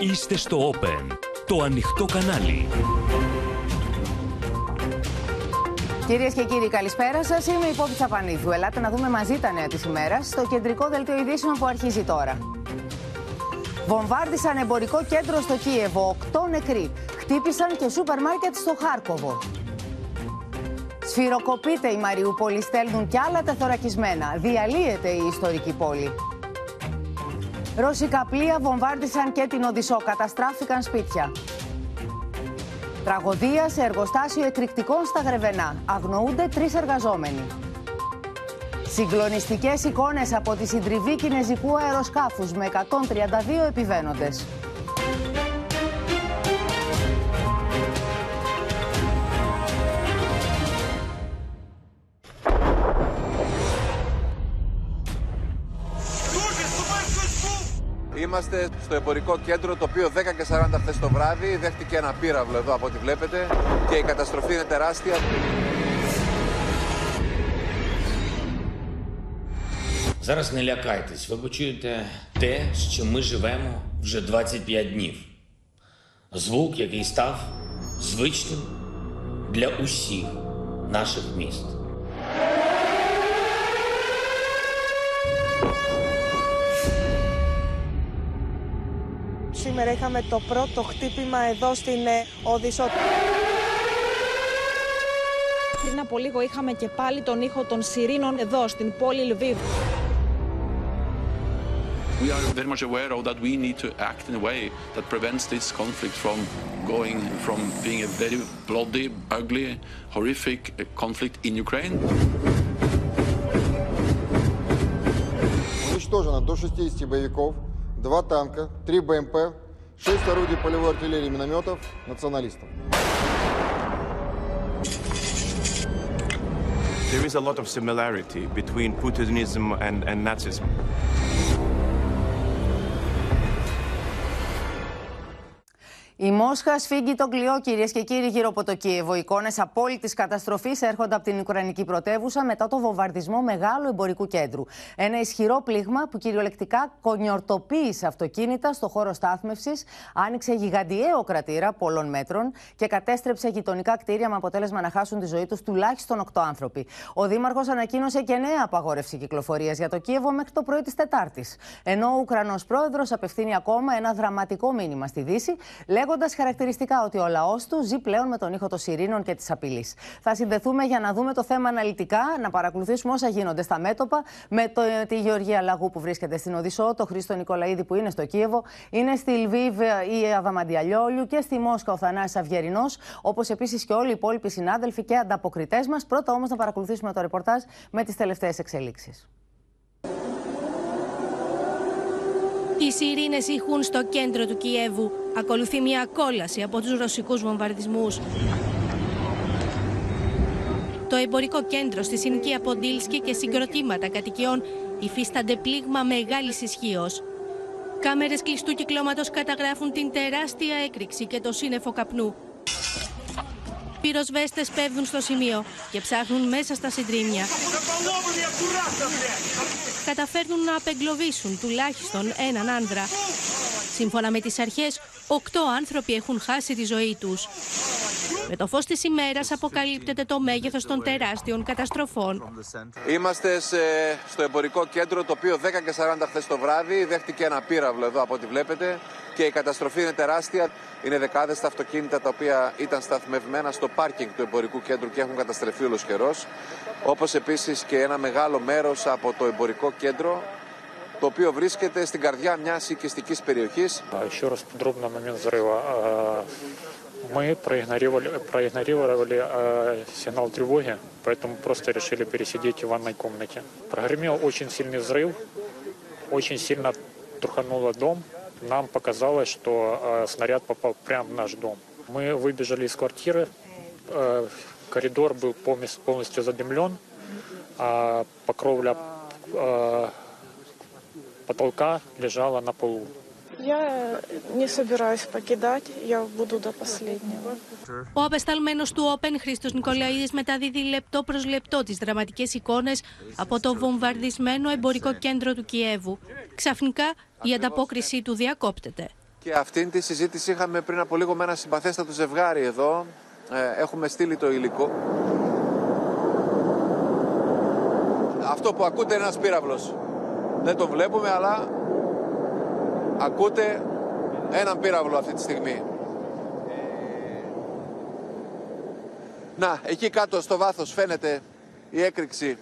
Είστε στο Open, το ανοιχτό κανάλι. Κυρίες και κύριοι, καλησπέρα σας. Είμαι η Πόπη Τσαπανίδου. Ελάτε να δούμε μαζί τα νέα της ημέρας στο κεντρικό δελτίο ειδήσεων που αρχίζει τώρα. Βομβάρδισαν εμπορικό κέντρο στο Κίεβο. Οκτώ νεκροί. Χτύπησαν και σούπερ μάρκετ στο Χάρκοβο. Σφυροκοπείται η Μαριούπολη, στέλνουν κι άλλα τεθωρακισμένα. Διαλύεται η ιστορική πόλη. Ρώσικα πλοία βομβάρδισαν και την Οδυσσό. Καταστράφηκαν σπίτια. Τραγωδία σε εργοστάσιο εκρηκτικών στα Γρεβενά. Αγνοούνται τρεις εργαζόμενοι. Συγκλονιστικές εικόνες από τη συντριβή κινέζικου αεροσκάφους με 132 επιβαίνοντες. Είμαστε στο εμπορικό κέντρο το οποίο 10 και 40 χθε το βράδυ δέχτηκε ένα πύραυλο εδώ από ό,τι βλέπετε και η καταστροφή είναι τεράστια. Зараз не лякайтесь, ви почуєте те, з чим ми живемо вже 25 днів. Звук, який став звичним для усіх наших міст. Σήμερα είχαμε το πρώτο χτύπημα εδώ στην ε, Οδυσσό. Πριν από λίγο είχαμε και πάλι τον ήχο των σιρήνων εδώ στην πόλη Λβίβ. We are very much aware of that we need to act in a way that prevents this conflict from going from being a very bloody, ugly, horrific uh, conflict in Ukraine. Уничтожено до 60 боевиков, 2 танка, 3 БМП, 6 орудий полевой артиллерии минометов националистов. There is a lot of similarity between Putinism and, and Nazism. Η Μόσχα σφίγγει τον κλειό, κυρίες και κύριοι, γύρω από το Κίεβο. Εικόνες απόλυτης καταστροφής έρχονται από την Ουκρανική πρωτεύουσα μετά το βομβαρδισμό μεγάλου εμπορικού κέντρου. Ένα ισχυρό πλήγμα που κυριολεκτικά κονιορτοποίησε αυτοκίνητα στο χώρο στάθμευσης, άνοιξε γιγαντιαίο κρατήρα πολλών μέτρων και κατέστρεψε γειτονικά κτίρια με αποτέλεσμα να χάσουν τη ζωή τους τουλάχιστον 8 άνθρωποι. Ο Δήμαρχος ανακοίνωσε και νέα απαγόρευση κυκλοφορίας για το Κίεβο μέχρι το πρωί της Τετάρτης. Ενώ ο Ουκρανός πρόεδρος απευθύνει ακόμα ένα δραματικό μήνυμα στη Δύση, λέγοντας χαρακτηριστικά ότι ο λαός του ζει πλέον με τον ήχο των σιρήνων και της απειλής. Θα συνδεθούμε για να δούμε το θέμα αναλυτικά, να παρακολουθήσουμε όσα γίνονται στα μέτωπα με το, τη Γεωργία Λαγού που βρίσκεται στην Οδυσσό, το Χρήστο Νικολαίδη που είναι στο Κίεβο, είναι στη Λβίβ η Αβαμαντιαλιόλιου και στη Μόσχα ο Θανάσης Αυγερινό, όπως επίσης και όλοι οι υπόλοιποι συνάδελφοι και ανταποκριτές μας. Πρώτα όμως να παρακολουθήσουμε το ρεπορτάζ με τις τελευταίες εξελίξεις. Οι σιρήνες ηχούν στο κέντρο του Κιέβου. Ακολουθεί μια κόλαση από τους ρωσικούς βομβαρδισμούς. Το εμπορικό κέντρο στη συνοικία Ποντίλσκι και συγκροτήματα κατοικιών υφίστανται πλήγμα μεγάλης ισχύως. Κάμερες κλειστού κυκλώματος καταγράφουν την τεράστια έκρηξη και το σύννεφο καπνού. Πυροσβέστες πέφτουν στο σημείο και ψάχνουν μέσα στα συντρίμια. Καταφέρνουν να απεγκλωβίσουν τουλάχιστον έναν άνδρα. Σύμφωνα με τις αρχές, οκτώ άνθρωποι έχουν χάσει τη ζωή τους. Με το φως της ημέρας αποκαλύπτεται το μέγεθος των τεράστιων καταστροφών. Είμαστε σε- στο εμπορικό κέντρο το οποίο 10 και 40 χθες το βράδυ δέχτηκε ένα πύραυλο εδώ από ό,τι βλέπετε και η καταστροφή είναι τεράστια. Είναι δεκάδες τα αυτοκίνητα τα οποία ήταν σταθμευμένα στο πάρκινγκ του εμπορικού κέντρου και έχουν καταστρεφεί όλος καιρός. Όπως επίσης και ένα μεγάλο μέρος από το εμπορικό κέντρο το οποίο βρίσκεται στην καρδιά μιας οικιστικής περιοχής. Еще раз подробно момент взрыва. А, Мы проигнорировали, проигнорировали а, сигнал тревоги, поэтому просто решили пересидеть в ванной комнате. Прогремел очень сильный взрыв, очень сильно трухануло дом. Нам показалось, что а, снаряд попал прямо в наш дом. Мы выбежали из квартиры, а, коридор был полностью, полностью задымлен, а покровля а, потолка лежала на полу. Я не собираюсь покидать, я буду до последнего. Ο απεσταλμένος του Open, Χρήστος Νικολαίδης, μεταδίδει λεπτό προς λεπτό τις δραματικές εικόνες από το βομβαρδισμένο εμπορικό κέντρο του Κιέβου. Ξαφνικά, η ανταπόκρισή του διακόπτεται. Και αυτήν τη συζήτηση είχαμε πριν από λίγο με ένα συμπαθέστατο ζευγάρι εδώ. Ε, έχουμε στείλει το υλικό. Αυτό που ακούτε είναι ένας πύραυλος. Δεν το βλέπουμε, αλλά ακούτε έναν πύραυλο αυτή τη στιγμή. Να, εκεί κάτω στο βάθος φαίνεται η έκρηξη.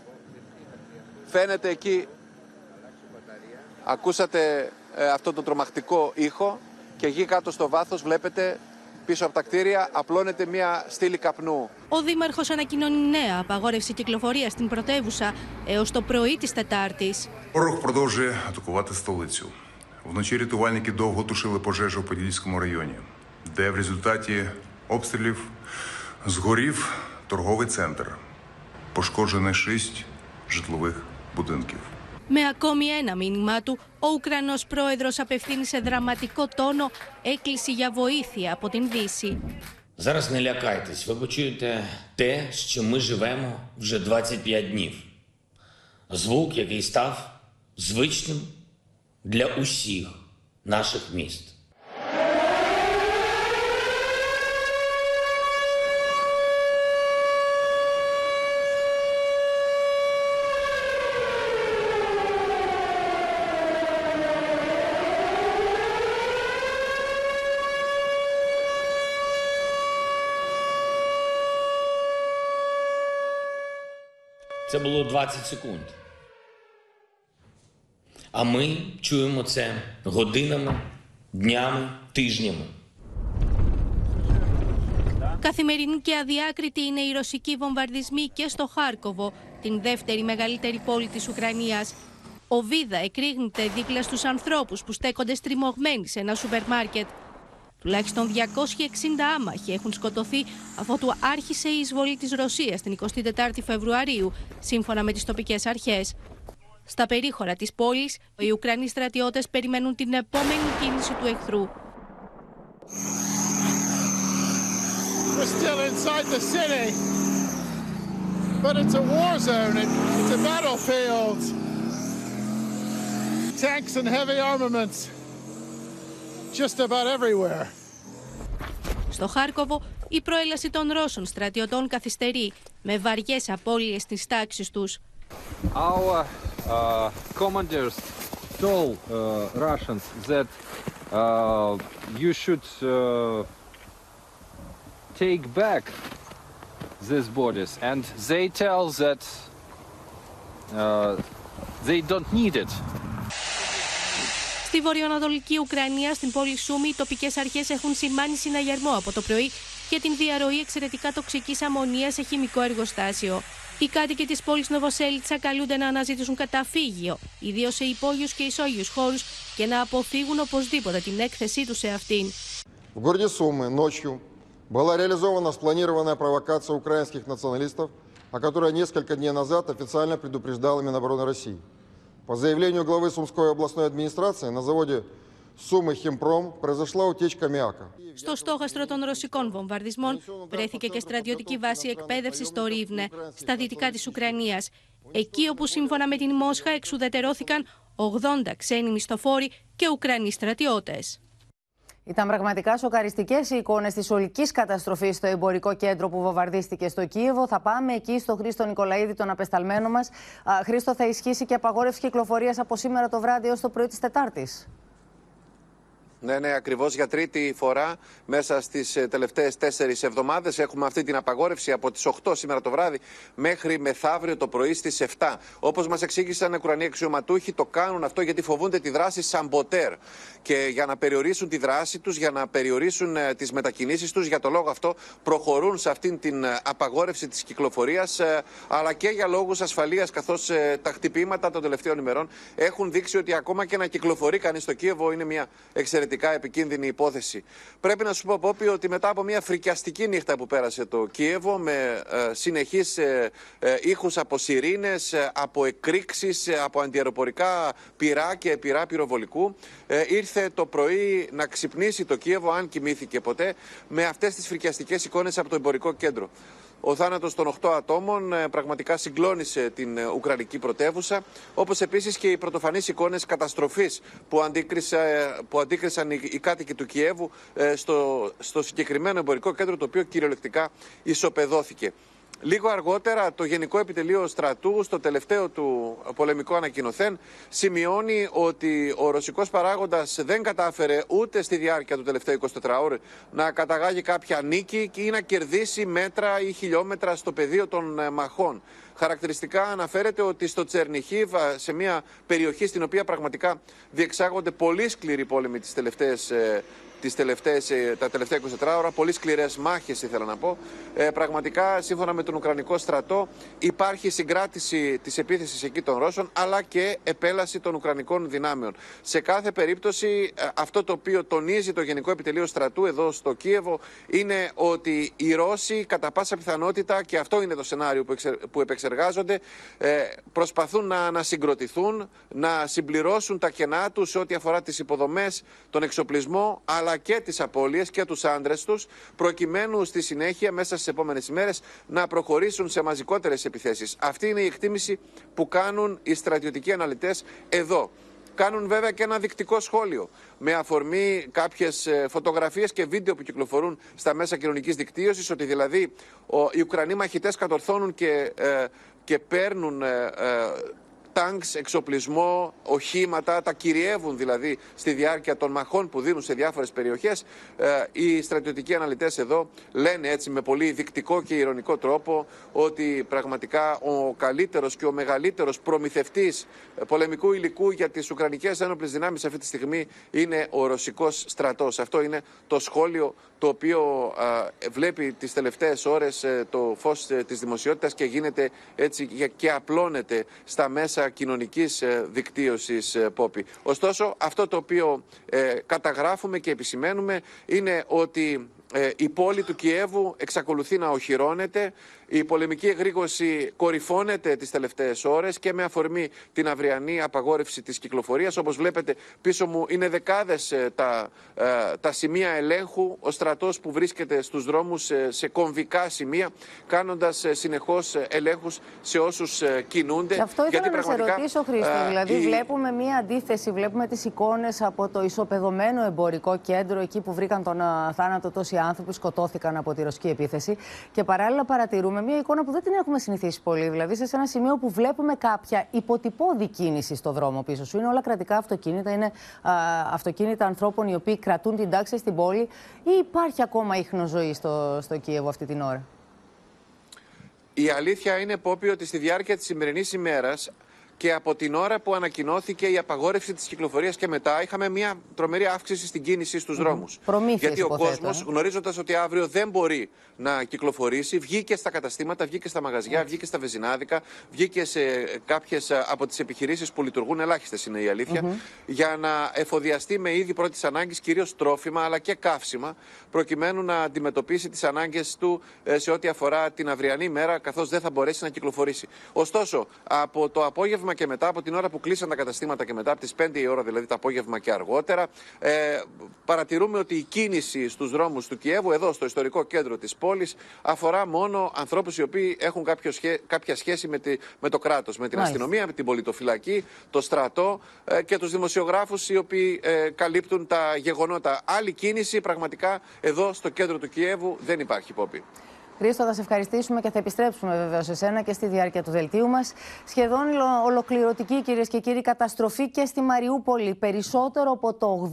Φαίνεται εκεί, ακούσατε ε, αυτό το τρομακτικό ήχο και εκεί κάτω στο βάθος βλέπετε πίσω από τα κτίρια απλώνεται μια στήλη καπνού. Ο Δήμαρχο ανακοινώνει νέα απαγόρευση κυκλοφορία στην πρωτεύουσα έω το πρωί τη Τετάρτη. Ворог продовжує атакувати столицю. Вночі рятувальники довго тушили пожежу у Подільському районі, де в результаті обстрілів згорів торговий центр. Пошкоджено шість житлових будинків. Με ακόμη ένα μήνυμά του, ο Ουκρανός πρόεδρος απευθύνει σε δραματικό τόνο έκκληση για βοήθεια από την Δύση. Зараз не лякайтесь, ви почуєте те, з чим ми живемо вже 25 днів. Звук, який став звичним для усіх наших міст. Це було 20 секунд. А ми чуємо це. Καθημερινή και αδιάκριτη είναι οι ρωσική βομβαρδισμοί και στο Χάρκοβο, την δεύτερη μεγαλύτερη πόλη της Ουκρανίας. Ο Βίδα εκρήγνεται δίπλα στους ανθρώπους που στέκονται στριμωγμένοι σε ένα σούπερ μάρκετ. Τουλάχιστον 260 άμαχοι έχουν σκοτωθεί αφότου άρχισε η εισβολή της Ρωσίας την 24η Φεβρουαρίου, σύμφωνα με τις τοπικές αρχές. Στα περίχωρα της πόλης, οι Ουκρανοί στρατιώτες περιμένουν την επόμενη κίνηση του εχθρού. We're still inside the city, but it's a war zone. It, it's a battlefield. Tanks and heavy armaments just about everywhere. Στο Χάρκοβο, η προέλαση των Ρώσων στρατιωτών καθυστερεί, με βαριές απώλειες στις τάξεις τους. Our uh, commanders told uh, Russians that uh, you should uh, take back these bodies, and they tell that uh, they don't need it. Στη βορειοανατολική Ουκρανία, στην πόλη Σούμι, οι τοπικέ αρχέ έχουν σημάνει συναγερμό από το πρωί για την διαρροή εξαιρετικά τοξική αμμονία σε χημικό εργοστάσιο. Οι κάτοικοι τη πόλη Νοβοσέλιτσα καλούνται να αναζητήσουν καταφύγιο, ιδίω σε υπόγειου και ισόγειου χώρου, και να αποφύγουν οπωσδήποτε την έκθεσή του σε αυτήν. В городе Сумы ночью была реализована спланированная провокация украинских националистов, о которой несколько дней назад официально предупреждала Минобороны России. По заявлению главы Сумской областной администрации, на заводе Сумы Химпром произошла утечка аммиака. Στο στόχαστρο των ρωσικών βομβαρδισμών βρέθηκε και στρατιωτική βάση εκπαίδευση στο Ρίβνε, στα δυτικά τη Ουκρανία. Εκεί όπου σύμφωνα με την Μόσχα εξουδετερώθηκαν 80 ξένοι μισθοφόροι και Ουκρανοί στρατιώτες. Ήταν πραγματικά σοκαριστικές οι εικόνες της ολικής καταστροφής στο εμπορικό κέντρο που βομβαρδίστηκε στο Κίεβο. Θα πάμε εκεί στο Χρήστο Νικολαίδη, τον απεσταλμένο μας. Χρήστο, θα ισχύσει και απαγόρευση κυκλοφορίας από σήμερα το βράδυ έως το πρωί της Τετάρτης. Ναι, ναι, ακριβώς για τρίτη φορά μέσα στις τελευταίες τέσσερις εβδομάδες έχουμε αυτή την απαγόρευση από τις 8 σήμερα το βράδυ μέχρι μεθαύριο το πρωί στις 7. Όπως μας εξήγησαν οι Ουκρανοί αξιωματούχοι, το κάνουν αυτό γιατί φοβούνται τη δράση Σαμποτέρ. Και για να περιορίσουν τη δράση τους, για να περιορίσουν ε, τις μετακινήσεις τους, για το λόγο αυτό προχωρούν σε αυτήν την ε, απαγόρευση της κυκλοφορίας, ε, αλλά και για λόγους ασφαλείας, καθώς τα χτυπήματα των τελευταίων ημερών έχουν δείξει ότι ακόμα και να κυκλοφορεί κανείς στο Κίεβο είναι μια εξαιρετική επικίνδυνη υπόθεση. Πρέπει να σου πω, Πόπι, ότι μετά από μια φρικιαστική νύχτα που πέρασε το Κίεβο, με ε, συνεχείς ε, ε, ήχους από σιρήνες, ε, από εκρήξεις, ε, από αντιεροπορικά πυρά και πυρά πυροβολικού, ε, ήρθε το πρωί να ξυπνήσει το Κίεβο, αν κοιμήθηκε ποτέ, με αυτές τις φρικιαστικές εικόνες από το εμπορικό κέντρο. Ο θάνατος των 8 ατόμων ε, πραγματικά συγκλώνησε την ε, Ουκρανική πρωτεύουσα, όπως επίσης και οι πρωτοφανείς εικόνες καταστροφής που, που αντίκρισαν οι, οι κάτοικοι του Κιέβου στο, στο συγκεκριμένο εμπορικό κέντρο, το οποίο κυριολεκτικά ισοπεδώθηκε. Λίγο αργότερα το Γενικό Επιτελείο Στρατού στο τελευταίο του πολεμικό ανακοινωθέν σημειώνει ότι ο ρωσικός παράγοντας δεν κατάφερε ούτε στη διάρκεια του τελευταίου 24 ώρες να καταγάγει κάποια νίκη ή να κερδίσει μέτρα ή χιλιόμετρα στο πεδίο των ε, μαχών. Χαρακτηριστικά αναφέρεται ότι στο Τσερνιχίβ, σε μια περιοχή στην οποία πραγματικά διεξάγονται πολύ σκληροί πόλεμοι τις τελευταίες ε, τις τελευταίες, ε, τα τελευταία 24 ώρα. Πολύ σκληρές μάχες, ήθελα να πω. Ε, πραγματικά, σύμφωνα με τον Ουκρανικό στρατό, υπάρχει συγκράτηση της επίθεσης εκεί των Ρώσων, αλλά και επέλαση των Ουκρανικών δυνάμεων. Σε κάθε περίπτωση, ε, αυτό το οποίο τονίζει το Γενικό Επιτελείο Στρατού εδώ στο Κίεβο είναι ότι οι Ρώσοι, κατά πάσα πιθανότητα, και αυτό είναι το σενάριο που επεξεργάζονται, ε, προσπαθούν να ανασυγκροτηθούν, να συμπληρώσουν τα κενά τους σε ό,τι αφορά τις υποδομές, τον εξοπλισμό, αλλά και τις απώλειες και τους άντρες τους προκειμένου στη συνέχεια μέσα στις επόμενες ημέρες να προχωρήσουν σε μαζικότερες επιθέσεις. Αυτή είναι η εκτίμηση που κάνουν οι στρατιωτικοί αναλυτές εδώ. Κάνουν βέβαια και ένα δεικτικό σχόλιο με αφορμή κάποιες φωτογραφίες και βίντεο που κυκλοφορούν στα μέσα κοινωνικής δικτύωσης, ότι δηλαδή οι Ουκρανοί μαχητές κατορθώνουν και, ε, και παίρνουν ε, ε, τάγκς, εξοπλισμό, οχήματα, τα κυριεύουν δηλαδή στη διάρκεια των μαχών που δίνουν σε διάφορες περιοχές. Ε, οι στρατιωτικοί αναλυτές εδώ λένε έτσι με πολύ δεικτικό και ηρωνικό τρόπο ότι πραγματικά ο καλύτερος και ο μεγαλύτερος προμηθευτής πολεμικού υλικού για τις Ουκρανικές ένοπλες δυνάμεις αυτή τη στιγμή είναι ο ρωσικός στρατός. Αυτό είναι το σχόλιο το οποίο βλέπει τις τελευταίες ώρες ε, το φως ε, της δημοσιότητας και γίνεται έτσι και απλώνεται στα μέσα κοινωνικής ε, δικτύωσης ε, Πόπη. Ωστόσο, αυτό το οποίο ε, καταγράφουμε και επισημαίνουμε είναι ότι η πόλη του Κιέβου εξακολουθεί να οχυρώνεται η πολεμική εγρήγορση κορυφώνεται τις τελευταίες ώρες και με αφορμή την αυριανή απαγόρευση της κυκλοφορίας. Όπως βλέπετε πίσω μου είναι δεκάδες ε, τα, ε, τα σημεία ελέγχου. Ο στρατός που βρίσκεται στους δρόμους σε, σε κομβικά σημεία κάνοντας ε, συνεχώς ελέγχους σε όσους κινούνται. Αυτό ήθελα Γιατί να πραγματικά, σε ρωτήσω Χρήστο. δηλαδή βλέπουμε μία αντίθεση, βλέπουμε τις εικόνες από το ισοπεδωμένο εμπορικό κέντρο εκεί που βρήκαν τον θάνατο τόσοι άνθρωποι σκοτώθηκαν από τη ρωσική επίθεση και παράλληλα παρατηρούμε μια εικόνα που δεν την έχουμε συνηθίσει πολύ. Δηλαδή, σε ένα σημείο που βλέπουμε κάποια υποτυπώδη κίνηση στο δρόμο πίσω σου. Είναι όλα κρατικά αυτοκίνητα, είναι α, αυτοκίνητα ανθρώπων οι οποίοι κρατούν την τάξη στην πόλη, ή υπάρχει ακόμα ίχνος ζωή στο, στο Κίεβο αυτή την ώρα; Η αλήθεια είναι, Πόπη, ότι στη διάρκεια της σημερινής ημέρας και από την ώρα που ανακοινώθηκε η απαγόρευση της κυκλοφορίας και μετά, είχαμε μια τρομερή αύξηση στην κίνηση στους δρόμους. Γιατί ο κόσμος, ε. γνωρίζοντας ότι αύριο δεν μπορεί να κυκλοφορήσει, βγήκε στα καταστήματα, βγήκε στα μαγαζιά, βγήκε στα βεζινάδικα, βγήκε σε κάποιες από τις επιχειρήσεις που λειτουργούν, ελάχιστες είναι η αλήθεια, για να εφοδιαστεί με είδη πρώτης ανάγκης, κυρίως τρόφιμα αλλά και καύσιμα, προκειμένου να αντιμετωπίσει τις ανάγκες του ε, σε ό,τι αφορά την αυριανή μέρα, καθώς δεν θα μπορέσει να κυκλοφορήσει. Ωστόσο, από το απόγευμα απόγευμα και μετά, από την ώρα που κλείσαν τα καταστήματα και μετά, από τις 5 η ώρα δηλαδή το απόγευμα και αργότερα, ε, παρατηρούμε ότι η κίνηση στους δρόμους του Κιέβου, εδώ στο ιστορικό κέντρο της πόλης, αφορά μόνο ανθρώπους οι οποίοι έχουν κάποιο κάποια σχέση με, τη, με το κράτος, με την αστυνομία, με την πολιτοφυλακή, το στρατό ε, και τους δημοσιογράφους οι οποίοι ε, καλύπτουν τα γεγονότα. Άλλη κίνηση πραγματικά εδώ στο κέντρο του Κιέβου δεν υπάρχει υπόπη. Χρήστο, θα σε ευχαριστήσουμε και θα επιστρέψουμε βέβαια σε σένα και στη διάρκεια του δελτίου μας. Σχεδόν ολοκληρωτική, κυρίες και κύριοι, καταστροφή και στη Μαριούπολη. Περισσότερο από το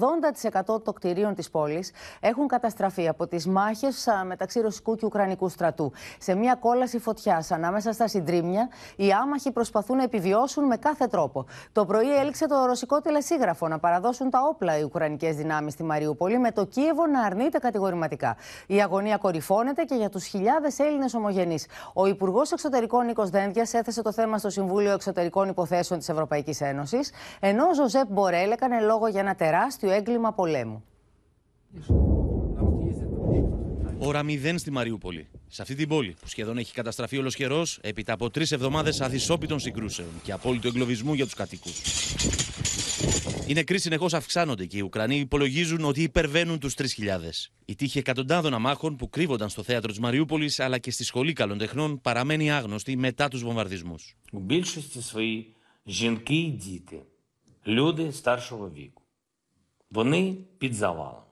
80% των κτηρίων της πόλης έχουν καταστραφεί από τις μάχες μεταξύ ρωσικού και ουκρανικού στρατού. Σε μια κόλαση φωτιάς ανάμεσα στα συντρίμια, οι άμαχοι προσπαθούν να επιβιώσουν με κάθε τρόπο. Το πρωί έληξε το ρωσικό τηλεσίγραφο να παραδώσουν τα όπλα οι ουκρανικές δυνάμεις στη Μαριούπολη, με το Κίεβο να αρνείται κατηγορηματικά. Η αγωνία κορυφώνεται και για τους χιλιάδε χιλιάδες Έλληνες ομογενείς. Ο Υπουργός Εξωτερικών Νίκος Δένδιας έθεσε το θέμα στο Συμβούλιο Εξωτερικών Υποθέσεων της Ευρωπαϊκής Ένωσης, ενώ ο Ζωζέπ Μπορέλ έκανε λόγο για ένα τεράστιο έγκλημα πολέμου. Ώρα μηδέν στη Μαριούπολη. Σε αυτή την πόλη που σχεδόν έχει καταστραφεί ολοσχερό έπειτα από τρεις εβδομάδες αδυσόπιτων συγκρούσεων και απόλυτου εγκλωβισμού για τους κατοίκου. Οι νεκροί συνεχώ αυξάνονται και οι Ουκρανοί υπολογίζουν ότι υπερβαίνουν του 3.000. Η τύχη εκατοντάδων αμάχων που κρύβονταν στο θέατρο τη Μαριούπολη αλλά και στη σχολή καλών τεχνών παραμένει άγνωστη μετά του βομβαρδισμού. У більшості своїй жінки і діти, люди старшого віку. Вони під завалами.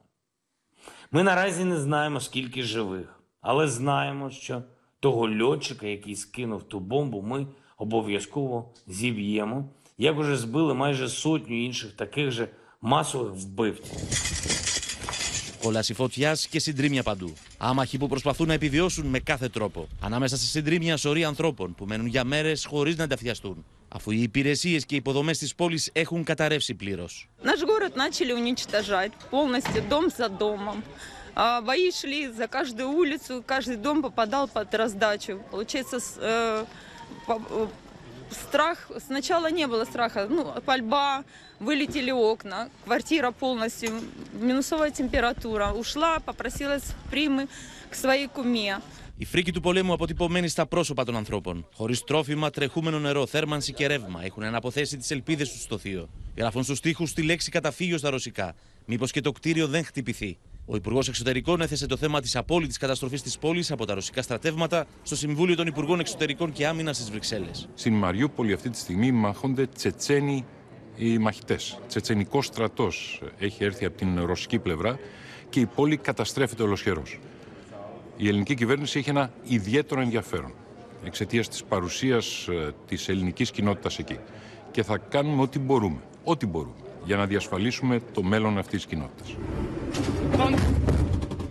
Ми наразі не знаємо, скільки живих, але знаємо, що того льотчика, який скинув ту бомбу, ми обов'язково зіб'ємо, як уже збили майже сотню інших таких же масових вбивців. Κόλαση φωτιά και συντρίμια παντού. Άμαχοι που προσπαθούν να επιβιώσουν με κάθε τρόπο. Ανάμεσα σε συντρίμια σωρή ανθρώπων που μένουν για μέρε χωρί να ανταφιαστούν. Αφού οι υπηρεσίε και οι υποδομέ τη πόλη έχουν καταρρεύσει πλήρω. Наш город начали уничтожать полностью дом за домом. А, Бои шли за каждую улицу, каждый дом попадал под раздачу. Получается, с- э, по- э, страх, сначала не было страха, ну, пальба, вылетели окна, квартира полностью, минусовая температура. Ушла, попросилась в примы к своей куме. Η φρίκη του πολέμου αποτυπωμένη στα πρόσωπα των ανθρώπων. Χωρί τρόφιμα, τρεχούμενο νερό, θέρμανση και ρεύμα έχουν αναποθέσει τι ελπίδε του στο θείο. Γράφουν στου τοίχου τη λέξη καταφύγιο στα ρωσικά. Μήπω και το κτίριο δεν χτυπηθεί. Ο Υπουργός Εξωτερικών έθεσε το θέμα της απόλυτης καταστροφής της πόλης από τα ρωσικά στρατεύματα στο Συμβούλιο των Υπουργών Εξωτερικών και Άμυνας στι Βρυξέλλες. Στην Μαριούπολη αυτή τη στιγμή μάχονται Τσετσένοι οι μαχητές. Τσετσενικός στρατός έχει έρθει από την ρωσική πλευρά και η πόλη καταστρέφεται ολοσχερός. Η ελληνική κυβέρνηση έχει ένα ιδιαίτερο ενδιαφέρον εξαιτίας της παρουσίας ε, της ελληνικής κοινότητας εκεί. Και θα κάνουμε ό,τι μπορούμε, ό,τι μπορούμε, για να διασφαλίσουμε το μέλλον αυτής της κοινότητας.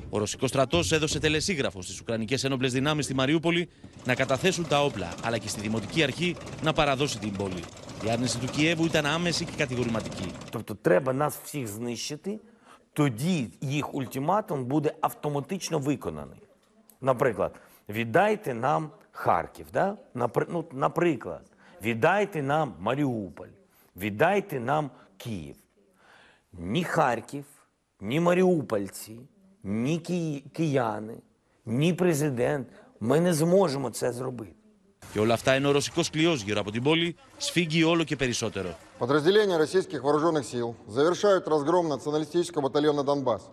Ο ρωσικό στρατό έδωσε τελεσίγραφο στι Ουκρανικέ ένοπλε δυνάμει στη Μαριούπολη να καταθέσουν τα όπλα, αλλά και στη Δημοτική Αρχή να παραδώσει την πόλη. Η άρνηση του Κιέβου ήταν άμεση και κατηγορηματική. Тобто треба нас всіх знищити, тоді їх ультиматум буде автоматично виконаний. Наприклад, віддайте нам Харків, да? Напри- ну, наприклад, віддайте нам Маріуполь, віддайте нам Київ. Ні Харків, ні маріупольці, ні ки- кияни, ні президент. Ми не зможемо це зробити. Και όλα αυτά ενώ ο ρωσικό κλειό γύρω από την πόλη σφίγγει όλο και περισσότερο. Подразделения российских вооруженных сил завершают разгром националистического батальона «Донбасс».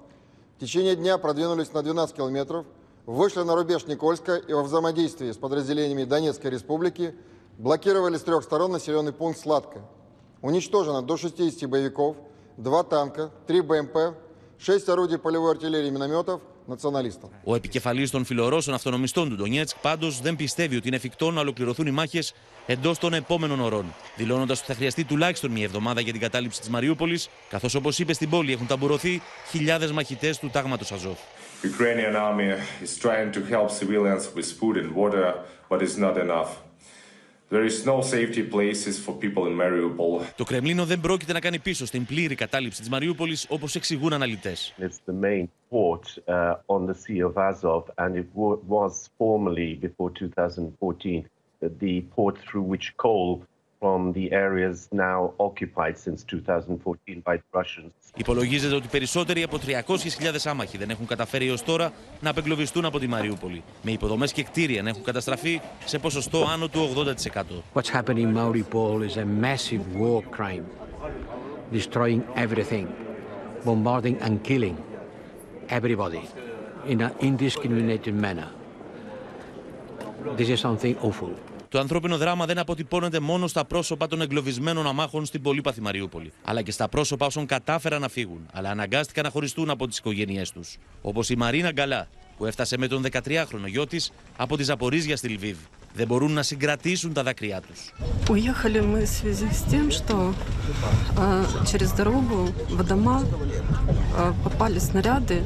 В течение дня продвинулись на 12 километров, вышли на рубеж Никольска и во взаимодействии с подразделениями Донецкой республики блокировали с трех сторон населенный пункт Сладко. Уничтожено до 60 боевиков, два танка, три БМП, шесть орудий полевой артиллерии и минометов националистов. Ο επικεφαλής των φιλορώσων αυτονομιστών του Ντονιέτσκ πάντω δεν πιστεύει ότι είναι εφικτό να ολοκληρωθούν οι μάχε εντό των επόμενων ωρών, δηλώνοντα ότι θα χρειαστεί τουλάχιστον μία εβδομάδα για την κατάληψη τη Μαριούπολη, καθώ όπω είπε στην πόλη έχουν ταμπουρωθεί χιλιάδε μαχητέ του τάγματο Αζόφ. Ukrainian army is trying to help civilians with food and water, but it's not enough. There is no safety places for people in Mariupol. Το Κρεμλίνο δεν πρόκειται να κάνει πίσω στην πλήρη κατάληψη τη Μαριούπολη όπω εξηγούν αναλυτέ. It's the main port uh, on the Sea of Azov, and it wa- was formerly, before 2014, the port through which coal from the areas now occupied since 2014 by the Russians. Υπολογίζεται ότι περισσότεροι από 300.000 άμαχοι δεν έχουν καταφέρει έω τώρα να απεγκλωβιστούν από τη Μαριούπολη, με υποδομέ και κτίρια να έχουν καταστραφεί σε ποσοστό άνω του 80%. What's happening in Mariupol is a massive war crime, destroying everything, bombarding and killing everybody in an indiscriminated manner. This is something awful. Το ανθρώπινο δράμα δεν αποτυπώνεται μόνο στα πρόσωπα των εγκλωβισμένων αμάχων στην πολύπαθη Μαριούπολη, αλλά και στα πρόσωπα όσων κατάφεραν να φύγουν, αλλά αναγκάστηκαν να χωριστούν από τι οικογένειέ του. Όπω η Μαρίνα Γκαλά, που έφτασε με τον 13χρονο γιο τη από τη Ζαπορίζια στη Λβίβ. Δεν μπορούν να συγκρατήσουν τα δάκρυά του. Уехали мы в связи с тем, что э, через дорогу в дома э, попали снаряды,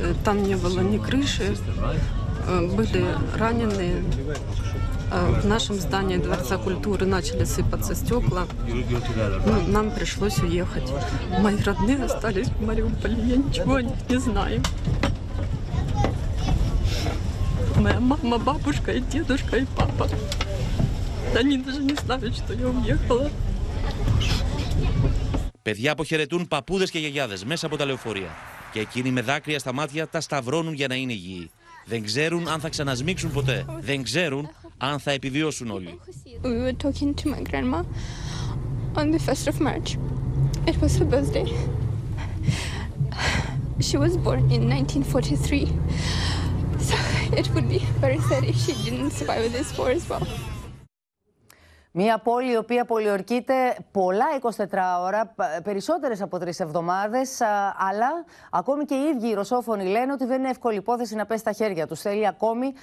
э, там не было ни крыши, э, были раненые. Э, в нашем здании Дворца культуры начали сыпаться стекла. Ну, нам пришлось уехать. Мои родные остались в Мариуполе, я ничего о них не знаю. Моя мама, бабушка и дедушка и папа. Они даже не знают, что я уехала. Παιδιά αποχαιρετούν παππούδε και γιαγιάδε μέσα από τα λεωφορεία. Και εκείνοι με δάκρυα στα μάτια τα σταυρώνουν για να είναι υγιεί. Δεν ξέρουν αν θα ξανασμίξουν ποτέ. Δεν ξέρουν αν θα επιβιώσουν όλοι. We were talking to my grandma on the 1st of March. It was her birthday. She was born in 1943. So it would be very sad if she didn't survive this war as well. Μια πόλη η οποία πολιορκείται πολλά 24 ώρα, περισσότερες από τρεις εβδομάδες, αλλά ακόμη και οι ίδιοι οι Ρωσόφωνοι λένε ότι δεν είναι εύκολη υπόθεση να πέσει στα χέρια τους. Θέλει ακόμη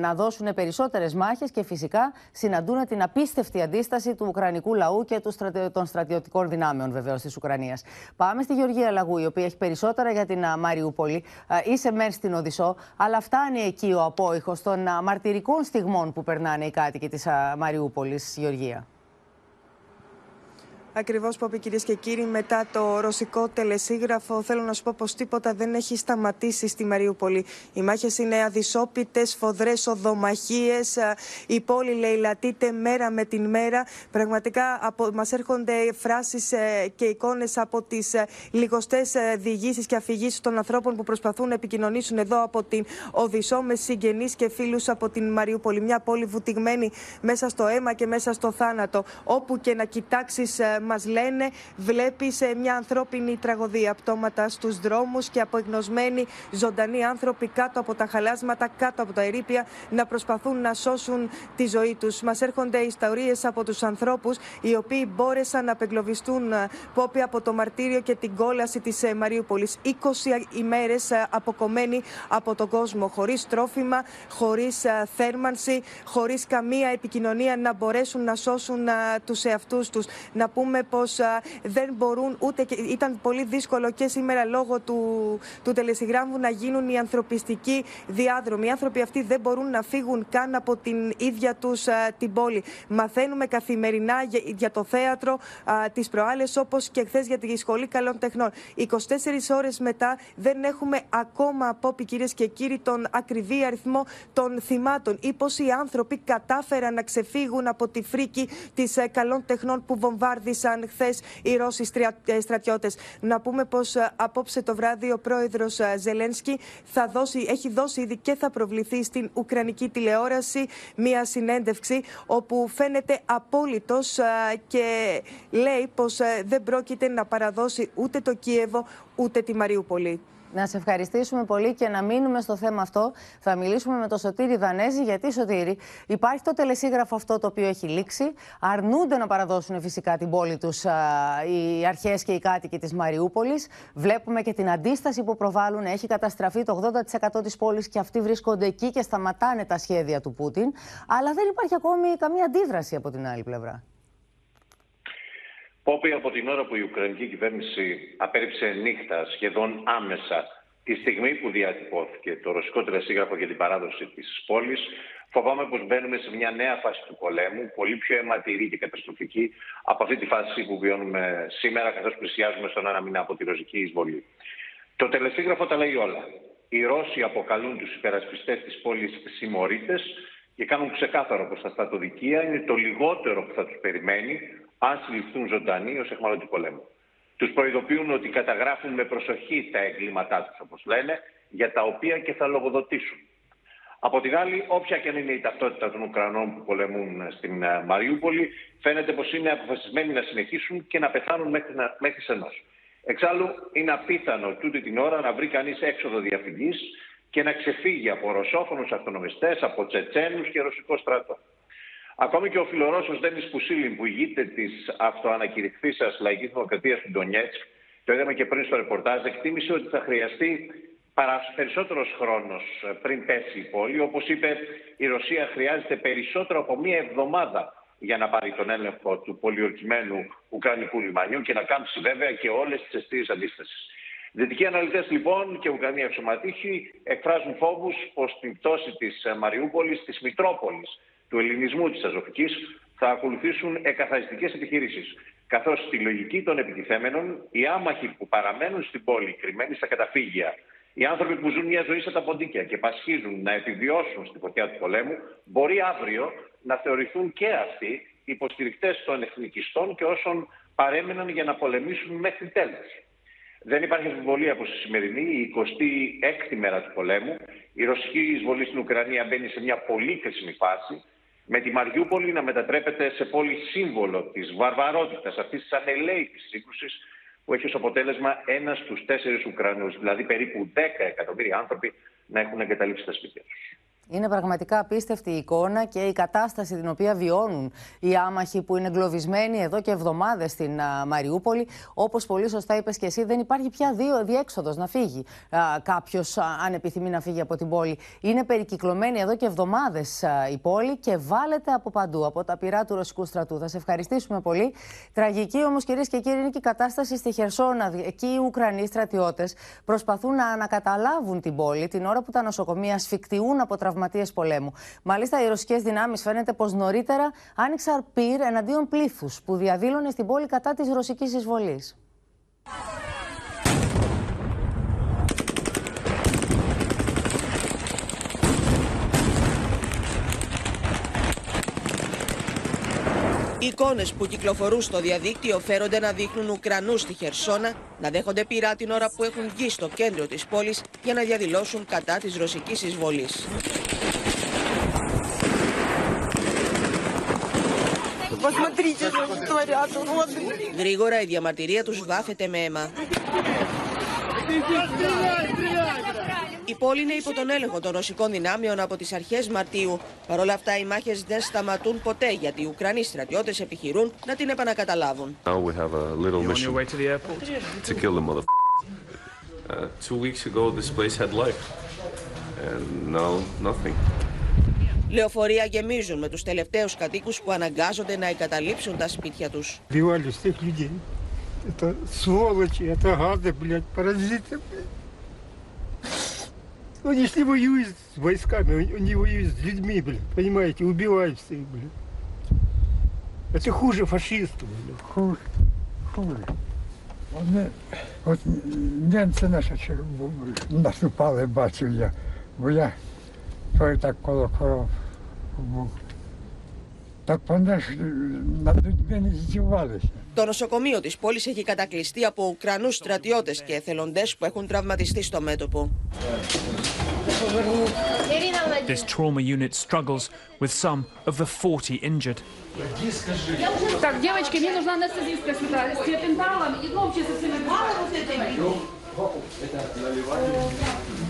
να δώσουν περισσότερες μάχες και φυσικά συναντούν την απίστευτη αντίσταση του Ουκρανικού λαού και των στρατιωτικών δυνάμεων βεβαίως της Ουκρανίας. Πάμε στη Γεωργία Λαγού, η οποία έχει περισσότερα για την Μαριούπολη. Είσαι μέρ στην Οδυσσό, αλλά φτάνει εκεί ο απόϊχος των μαρτυρικών στιγμών που περνάνε οι κάτοικοι της Μαριούπολης, Γεωργία. year. Ακριβώς που είπε κυρίες και κύριοι, μετά το ρωσικό τελεσίγραφο, θέλω να σου πω πως τίποτα δεν έχει σταματήσει στη Μαριούπολη. Οι μάχες είναι αδυσόπιτες, φοδρές οδομαχίες. Η πόλη λαιλατείται μέρα με την μέρα. Πραγματικά μας έρχονται φράσεις ε, και εικόνες από τις ε, λιγοστές ε, διηγήσεις και αφηγήσεις των ανθρώπων που προσπαθούν να επικοινωνήσουν εδώ από την Οδυσσό με συγγενείς και φίλους από την Μαριούπολη. Μια πόλη βουτυγμένη μέσα στο αίμα και μέσα στο θάνατο. Όπου και να κοιτάξεις μας λένε, βλέπεις μια ανθρώπινη τραγωδία. Πτώματα στους δρόμους και απογνωσμένοι ζωντανοί άνθρωποι κάτω από τα χαλάσματα, κάτω από τα ερήπια, να προσπαθούν να σώσουν τη ζωή τους. Μας έρχονται ιστορίες από τους ανθρώπους οι οποίοι μπόρεσαν να απεγκλωβιστούν ε, πόποι από το μαρτύριο και την κόλαση της ε, Μαριούπολης. 20 ημέρες ε, αποκομμένοι από τον κόσμο, χωρίς τρόφιμα, χωρίς θέρμανση, χωρίς καμία επικοινωνία να μπορέσουν να σώσουν τους εαυτούς τους. Να πούμε πούμε πως δεν μπορούν ούτε και ήταν πολύ δύσκολο και σήμερα λόγω του, του τελεσυγράμμου να γίνουν οι ανθρωπιστικοί διάδρομοι. Οι άνθρωποι αυτοί δεν μπορούν να φύγουν καν από την ίδια τους την πόλη. Μαθαίνουμε καθημερινά για, για το θέατρο τις προάλλες, όπως και χθες για τη Σχολή Καλών Τεχνών. 24 ώρες μετά δεν έχουμε ακόμα απόπη, κυρίες και κύριοι, τον ακριβή αριθμό των θυμάτων ή πώς οι άνθρωποι κατάφεραν να ξεφύγουν από τη φρίκη της ε, Καλών Τεχνών που βομβάρδισαν σαν χθες οι Ρώσοι ε, στρατιώτες. Να πούμε πως ε, απόψε το βράδυ ο πρόεδρος ε, Ζελένσκι θα δώσει, έχει δώσει ήδη και θα προβληθεί στην Ουκρανική τηλεόραση μία συνέντευξη όπου φαίνεται απόλυτος και λέει πως δεν πρόκειται να παραδώσει ούτε το Κίεβο ούτε τη Μαριούπολη. Να σε ευχαριστήσουμε πολύ και να μείνουμε στο θέμα αυτό. Θα μιλήσουμε με τον Σωτήρη Δανέζη. Γιατί, Σωτήρη, υπάρχει το τελεσίγραφο αυτό το οποίο έχει λήξει. Αρνούνται να παραδώσουν φυσικά την πόλη τους οι αρχές και οι κάτοικοι της Μαριούπολης. Βλέπουμε και την αντίσταση που προβάλλουν. Έχει καταστραφεί το 80% της πόλης και αυτοί βρίσκονται εκεί και σταματάνε τα σχέδια του Πούτιν. Αλλά δεν υπάρχει ακόμη καμία αντίδραση από την άλλη πλευρά. Πόπη από την ώρα που η Ουκρανική κυβέρνηση απέρριψε νύχτα σχεδόν άμεσα τη στιγμή που διατυπώθηκε το ρωσικό τελεσίγραφο για την παράδοση της πόλης, φοβάμαι πως μπαίνουμε σε μια νέα φάση του πολέμου, πολύ πιο αιματηρή και καταστροφική από αυτή τη φάση που βιώνουμε σήμερα, καθώς πλησιάζουμε στον ένα μήνα από τη ρωσική εισβολή. Το τελεσίγραφο τα λέει όλα. Οι Ρώσοι αποκαλούν τους υπερασπιστές της πόλης συμμορίτες και κάνουν ξεκάθαρο πως τα στρατοδικεία είναι το λιγότερο που θα τους περιμένει αν συλληφθούν ζωντανοί ως εχμαλωτή πολέμου. Τους προειδοποιούν ότι καταγράφουν με προσοχή τα εγκλήματά τους, όπως λένε, για τα οποία και θα λογοδοτήσουν. Από την άλλη, όποια και αν είναι η ταυτότητα των Ουκρανών που πολεμούν στην ε, Μαριούπολη, φαίνεται πως είναι αποφασισμένοι να συνεχίσουν και να πεθάνουν μέχρι, να, μέχρι σενός. Εξάλλου, είναι απίθανο τούτη την ώρα να βρει κανείς έξοδο διαφυγής και να ξεφύγει από ρωσόφωνους αυτονομιστές, από Τσετσένους και ρωσικό στρατό. Ακόμη και ο φιλορώσος Ντένις Πουσίλιν που ηγείται της αυτοανακηρυχθήσας λαϊκής δημοκρατίας του Ντονιέτσκ, το είδαμε και πριν στο ρεπορτάζ, εκτίμησε ότι θα χρειαστεί περισσότερος χρόνος πριν πέσει η πόλη. Όπως είπε, η Ρωσία χρειάζεται περισσότερο από μία εβδομάδα για να πάρει τον έλεγχο του πολιορκημένου Ουκρανικού λιμανιού και να κάμψει βέβαια και όλες τις αιστείες αντίστασης. Δυτικοί αναλυτές λοιπόν και Ουκρανοί αξιωματήχοι εκφράζουν φόβους πω την πτώση της Μαριούπολης, της Μητρόπολης, του ελληνισμού της Αζωφικής θα ακολουθήσουν εκαθαριστικές επιχειρήσεις. Καθώς στη λογική των επιτιθέμενων, οι άμαχοι που παραμένουν στην πόλη κρυμμένοι στα καταφύγια, οι άνθρωποι που ζουν μια ζωή στα τα ποντίκια και πασχίζουν να επιβιώσουν στη φωτιά του πολέμου, μπορεί αύριο να θεωρηθούν και αυτοί υποστηρικτές των εθνικιστών και όσων παρέμεναν για να πολεμήσουν μέχρι τέλους. Δεν υπάρχει αμφιβολία πως στη σημερινή, η 26η μέρα του πολέμου, η ρωσική εισβολή στην Ουκρανία μπαίνει σε μια πολύ κρίσιμη φάση με τη Μαριούπολη να μετατρέπεται σε πόλη σύμβολο της βαρβαρότητας αυτής της ανελαίητης σύγκρουσης που έχει ως αποτέλεσμα ένας στους τέσσερις Ουκρανούς, δηλαδή περίπου 10 εκατομμύρια άνθρωποι να έχουν εγκαταλείψει τα σπίτια τους. Είναι πραγματικά απίστευτη η εικόνα και η κατάσταση την οποία βιώνουν οι άμαχοι που είναι εγκλωβισμένοι εδώ και εβδομάδες στην Μαριούπολη. Όπως πολύ σωστά είπες και εσύ, δεν υπάρχει πια διέξοδος να φύγει κάποιος, αν επιθυμεί να φύγει από την πόλη. Είναι περικυκλωμένη εδώ και εβδομάδες η πόλη και βάλετε από παντού, από τα πυρά του ρωσικού στρατού. Θα σε ευχαριστήσουμε πολύ. Τραγική όμως, κυρίες και κύριοι, είναι και η κατάσταση στη Χερσόνα. Εκεί οι Ουκρανοί στρατιώτες προσπαθούν να ανακαταλάβουν την πόλη την ώρα που τα νοσοκομεία σφιχτιούν από τραυματίε τραυματίε πολέμου. Μάλιστα, οι ρωσικές δυνάμεις φαίνεται πως νωρίτερα άνοιξαν πυρ εναντίον πλήθους που διαδήλωνε στην πόλη κατά της ρωσικής εισβολής. Οι εικόνες που κυκλοφορούν στο διαδίκτυο φέρονται να δείχνουν Ουκρανούς στη Χερσόνα να δέχονται πειρά την ώρα που έχουν βγει στο κέντρο της πόλης για να διαδηλώσουν κατά της ρωσικής εισβολής. Γρήγορα η διαμαρτυρία τους βάφεται με αίμα. Η πόλη είναι υπό τον έλεγχο των ρωσικών δυνάμεων από τις αρχές Μαρτίου. Παρ' όλα αυτά οι μάχες δεν σταματούν ποτέ γιατί οι Ουκρανοί στρατιώτες επιχειρούν να την επανακαταλάβουν. Now we have a little mission to kill the mother. Uh, two weeks ago this place had life and now nothing. Λεωφορεία γεμίζουν με τους τελευταίους κατοίκους που αναγκάζονται να εγκαταλείψουν τα σπίτια τους. Убивали всех людей. Это сволочи, это гады, блядь, паразиты, блядь. Они ж не воюют с войсками, они воюют с людьми, блядь, понимаете, убивают всех, блин. Это хуже фашистов, блин. Хуже, хуже. Вони, от немці наші наступали, бачив я, бо я той так коло коров був. Так вони ж над людьми не здівалися. Το νοσοκομείο της πόλης έχει κατακλειστεί από Ουκρανούς στρατιώτες και εθελοντές που έχουν τραυματιστεί στο μέτωπο. This trauma unit struggles with some of the 40 injured. Так, девочки, мне нужна анестезистка сюда с тиопенталом и ну, вообще со всеми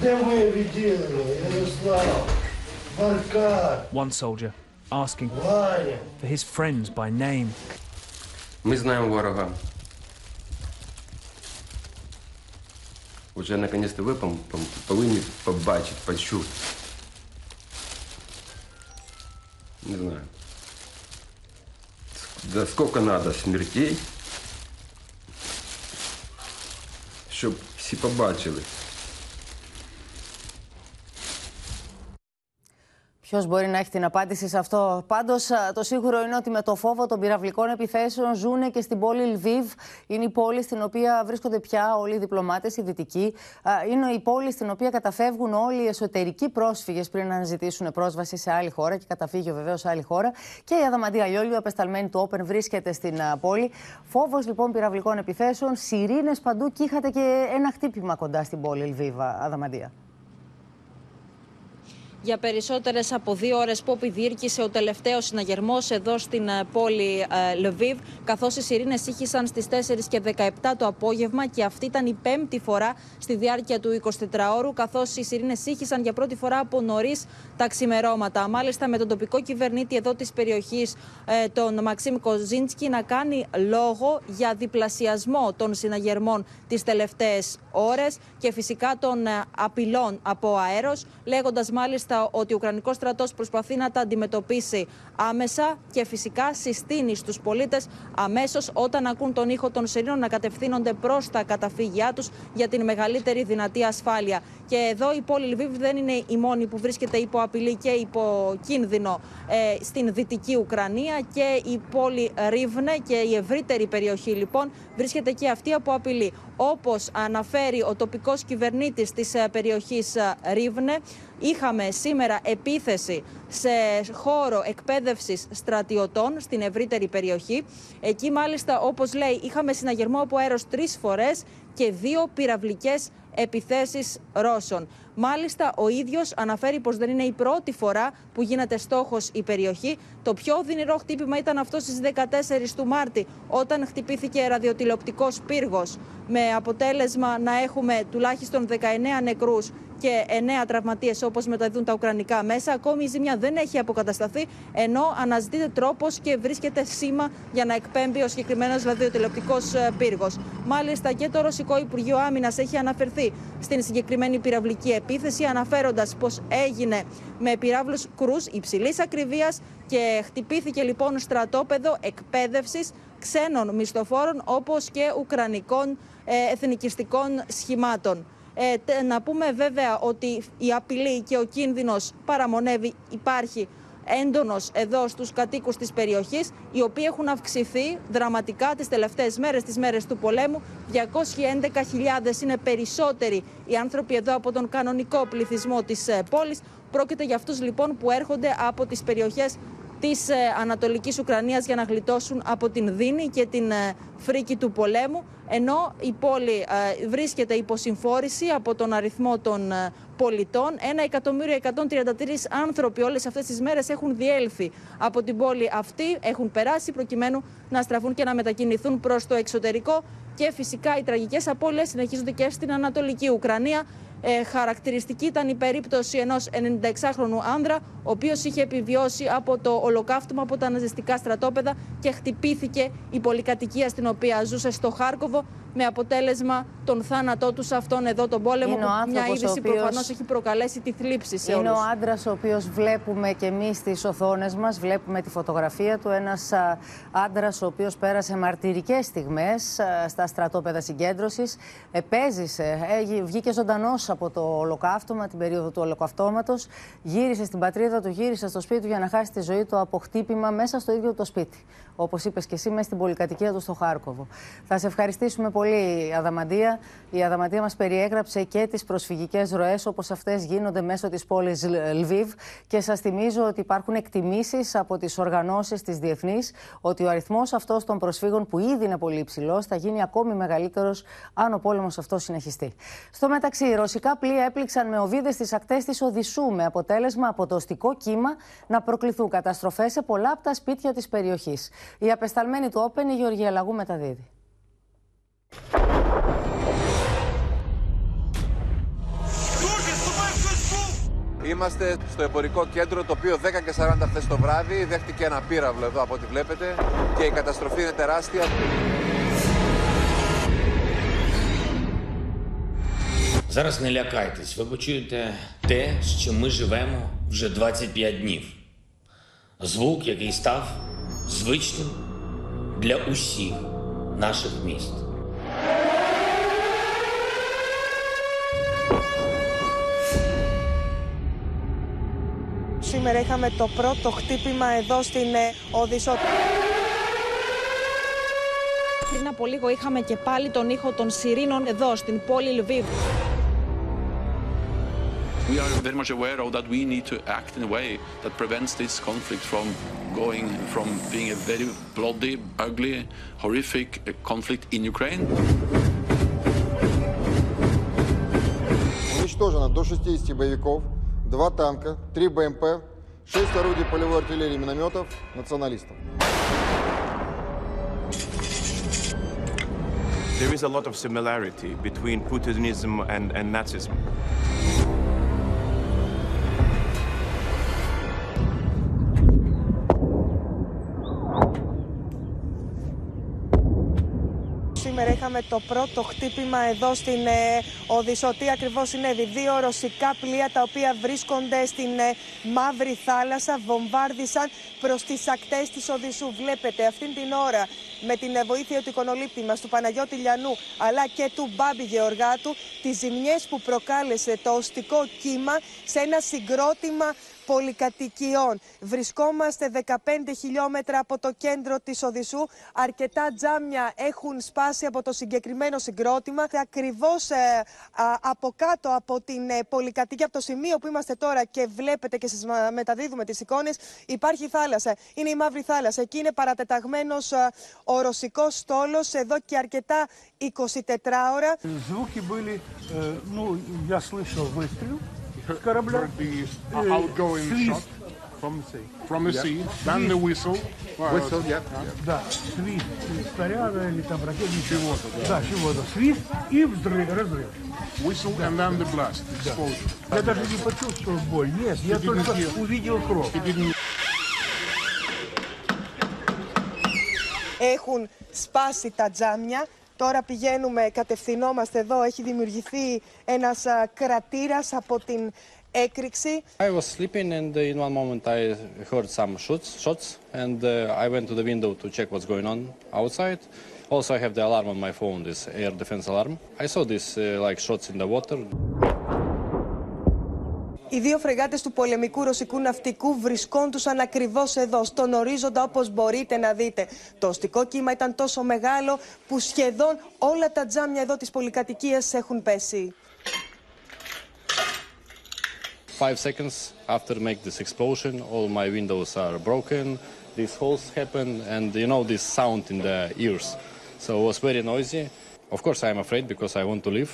Де моє відділення, Ярослав, Маркар, One soldier asking for his friends by name. Ми знаємо ворога. Уже наконец-то ви повинні побачити, почути. Не знаю. Да сколько надо смертей, щоб всі побачили. Ποιος μπορεί να έχει την απάντηση σε αυτό; Πάντως, το σίγουρο είναι ότι με το φόβο των πυραυλικών επιθέσεων ζουν και στην πόλη Λβίβ. Είναι η πόλη στην οποία βρίσκονται πια όλοι οι διπλωμάτες, οι δυτικοί. Α, Είναι η πόλη στην οποία καταφεύγουν όλοι οι εσωτερικοί πρόσφυγες πριν να ζητήσουν πρόσβαση σε άλλη χώρα και καταφύγιο βεβαίως σε άλλη χώρα. Και η Αδαμαντία Λιόλιο, απεσταλμένη του Όπεν, βρίσκεται στην α, πόλη. Φόβος λοιπόν πυραυλικών επιθέσεων, σιρήνες παντού και είχατε και ένα χτύπημα κοντά στην πόλη Λβίβ, Αδαμαντία. Για περισσότερες από δύο ώρες που διήρκησε ο τελευταίος συναγερμός εδώ στην ε, πόλη ε, Λεβίβ, καθώς οι σιρήνες ήχησαν στις 4 και 17 το απόγευμα και αυτή ήταν η πέμπτη φορά στη διάρκεια του 24ωρου, καθώς οι σιρήνες ήχησαν για πρώτη φορά από νωρίς τα ξημερώματα. Μάλιστα, με τον τοπικό κυβερνήτη εδώ της περιοχής, τον Μαξίμ Κοζίνσκι, να κάνει λόγο για διπλασιασμό των συναγερμών τις τελευταίες ώρες και φυσικά των ε, απειλών από αέρος, λέγοντας μάλιστα ότι ο Ουκρανικός στρατός προσπαθεί να τα αντιμετωπίσει άμεσα και φυσικά συστήνει στους πολίτες αμέσως όταν ακούν τον ήχο των σιρήνων να κατευθύνονται προς τα καταφύγια τους για την μεγαλύτερη δυνατή ασφάλεια. Και εδώ η πόλη Λιβύβ δεν είναι η μόνη που βρίσκεται υπό απειλή και υπό κίνδυνο ε, στην δυτική Ουκρανία και η πόλη Ρίβνε και η ευρύτερη περιοχή λοιπόν βρίσκεται και αυτή από απειλή. Όπως αναφέρει ο τοπικός κυβερνήτης της ε, περιοχής ε, Ρίβνε, είχαμε σήμερα επίθεση σε χώρο εκπαίδευσης στρατιωτών στην ευρύτερη περιοχή. Εκεί μάλιστα όπως λέει είχαμε συναγερμό από αέρος τρεις φορές και δύο πυραυλικές επιθέσεις Ρώσων. Μάλιστα, ο ίδιος αναφέρει πως δεν είναι η πρώτη φορά που γίνεται στόχος η περιοχή. Το πιο οδυνηρό χτύπημα ήταν αυτό στις 14 του Μάρτη, όταν χτυπήθηκε ραδιοτηλεοπτικός πύργος, με αποτέλεσμα να έχουμε τουλάχιστον 19 νεκρούς και 9 τραυματίες, όπως μεταδίδουν τα Ουκρανικά μέσα. Ακόμη η ζημιά δεν έχει αποκατασταθεί, ενώ αναζητείται τρόπος και βρίσκεται σήμα για να εκπέμπει ο συγκεκριμένος ραδιοτηλεοπτικός ε, πύργος. Μάλιστα και το Ρωσικό Υπουργείο Άμυνας έχει αναφερθεί στην συγκεκριμένη πυραυλική επίθεση, αναφέροντας πως έγινε με πυράβλους κρούς υψηλής ακριβίας και χτυπήθηκε λοιπόν στρατόπεδο εκπαίδευσης ξένων μισθοφόρων όπως και ουκρανικών ε, εθνικιστικών σχημάτων. Ε, να πούμε βέβαια ότι η απειλή και ο κίνδυνος παραμονεύει, υπάρχει έντονος εδώ στους κατοίκους της περιοχής, οι οποίοι έχουν αυξηθεί δραματικά τις τελευταίες μέρες, τις μέρες του πολέμου. 211.000 είναι περισσότεροι οι άνθρωποι εδώ από τον κανονικό πληθυσμό της ε, πόλης. Πρόκειται για αυτούς λοιπόν που έρχονται από τις περιοχές της ε, Ανατολικής Ουκρανίας για να γλιτώσουν από την δίνη και την ε, φρίκη του πολέμου ενώ η πόλη ε, βρίσκεται υπό συμφόρηση από τον αριθμό των πολιτών. 1.133 άνθρωποι όλες αυτές τις μέρες έχουν διέλθει από την πόλη αυτή, έχουν περάσει προκειμένου να στραφούν και να μετακινηθούν προς το εξωτερικό και φυσικά οι τραγικές απώλειες συνεχίζονται και στην Ανατολική Ουκρανία. Ε, χαρακτηριστική ήταν η περίπτωση ενός 96χρονου άνδρα, ο οποίος είχε επιβιώσει από το ολοκαύτωμα από τα ναζιστικά στρατόπεδα και χτυπήθηκε η πολυκατοικία στην οποία ζούσε στο Χάρκοβο με αποτέλεσμα τον θάνατό του σε αυτόν εδώ τον πόλεμο. Είναι που μια είδηση οποίος... προφανώς έχει προκαλέσει τη θλίψη σε Είναι όλους. ο άντρας ο οποίος βλέπουμε και εμείς στι οθόνες μας, βλέπουμε τη φωτογραφία του. Ένας άντρας ο οποίος πέρασε μαρτυρικές στιγμές στα στρατόπεδα συγκέντρωσης. Επέζησε, βγήκε ζωντανός από το ολοκαύτωμα, την περίοδο του ολοκαυτώματος. Γύρισε στην πατρίδα του, γύρισε στο σπίτι του για να χάσει τη ζωή του από χτύπημα μέσα στο ίδιο το σπίτι. Όπως είπες και εσύ, μέσα στην πολυκατοικία του στο Χάρκοβο. Θα σε ευχαριστήσουμε πολύ, Αδαμαντία. Η Αδαμαντία μας περιέγραψε και τις προσφυγικές ροές όπως αυτές γίνονται μέσω της πόλης Λβίβ. Και σας θυμίζω ότι υπάρχουν εκτιμήσεις από τις οργανώσεις της διεθνής ότι ο αριθμός αυτός των προσφύγων που ήδη είναι πολύ υψηλός θα γίνει ακόμη μεγαλύτερος αν ο πόλεμος αυτός συνεχιστεί. Στο μεταξύ, ρωσικά πλοία έπληξαν με οβίδες στις ακτές της Οδυσσού με αποτέλεσμα από το οστικό κύμα να προκληθούν καταστροφές σε πολλά από τα σπίτια της περιοχής. Η απεσταλμένη του Όπεν, η Γεωργία Λαγού, μεταδίδει. Είμαστε στο εμπορικό κέντρο το οποίο 10 και 40 χθες το βράδυ δέχτηκε ένα πύραυλο εδώ από ό,τι βλέπετε και η καταστροφή είναι τεράστια. Зараз не лякайтесь, ви почуєте те, з чим ми живемо вже 25 днів. Звук, який став звичним для усіх наших міст. Σήμερα είχαμε το πρώτο χτύπημα εδώ στην ε, Οδυσσό. Πριν από λίγο είχαμε και πάλι τον ήχο των σιρήνων εδώ στην πόλη Λβίβ. We are very much aware of that we need to act in a way that prevents this conflict from going from being a very bloody, ugly, horrific uh, conflict in Ukraine. Уничтожено до 60 боевиков, 2 танка, 3 БМП, 6 орудий полевой артиллерии и минометов националистов. There is a lot of similarity between Putinism and, and Nazism. Σήμερα είχαμε το πρώτο χτύπημα εδώ στην ε, Οδυσσό. Τι ακριβώς συνέβη; Δύο ρωσικά πλοία τα οποία βρίσκονται στην ε, Μαύρη Θάλασσα βομβάρδισαν προς τις ακτές της Οδυσσού. Βλέπετε αυτήν την ώρα με την ε, βοήθεια του εικονολήπτη μας, του Παναγιώτη Λιανού, αλλά και του Μπάμπη Γεωργάτου, τις ζημιές που προκάλεσε το οστικό κύμα σε ένα συγκρότημα πολυκατοικιών. Βρισκόμαστε 15 χιλιόμετρα από το κέντρο της Οδυσσού. Αρκετά τζάμια έχουν σπάσει από το συγκεκριμένο συγκρότημα. Ακριβώς ε, από κάτω από την ε, πολυκατοικία, από το σημείο που είμαστε τώρα και βλέπετε και σας μεταδίδουμε τις εικόνες, υπάρχει θάλασσα. Είναι η Μαύρη Θάλασσα. Εκεί είναι παρατεταγμένος ε, ο ρωσικός στόλος εδώ και αρκετά 24 ώρα. Звуки были, э, ну, я слышал выстрел с корабля. The outgoing shot from the sea. from the sea, then the whistle. Whistle, yeah. Да, свист снаряда или там ракет, ничего. Да, чего-то. Свист и взрыв, разрыв. Whistle and then the blast. Explosion. Я даже не почувствовал боль. Нет, я You didn't только hear. увидел кровь. He didn't Έχουν σπάσει τα τζάμια. Τώρα πηγαίνουμε, κατευθυνόμαστε εδώ. Έχει δημιουργηθεί ένας α, κρατήρας από την έκρηξη. I was sleeping and uh, in one moment I heard some shots, shots and uh, I went to the window to check what's going on outside. Also, I have the alarm on my phone, this air defense alarm. I saw this uh, like shots in the water. Οι δύο φρεγάτες του πολεμικού ρωσικού ναυτικού βρισκόντουσαν ακριβώς εδώ, στον ορίζοντα όπως μπορείτε να δείτε. Το οστικό κύμα ήταν τόσο μεγάλο που σχεδόν όλα τα τζάμια εδώ της πολυκατοικίας έχουν πέσει. Five seconds after make this explosion, all my windows are broken. These holes happen, and you know this sound in the ears. So it was very noisy. Of course, I am afraid because I want to leave.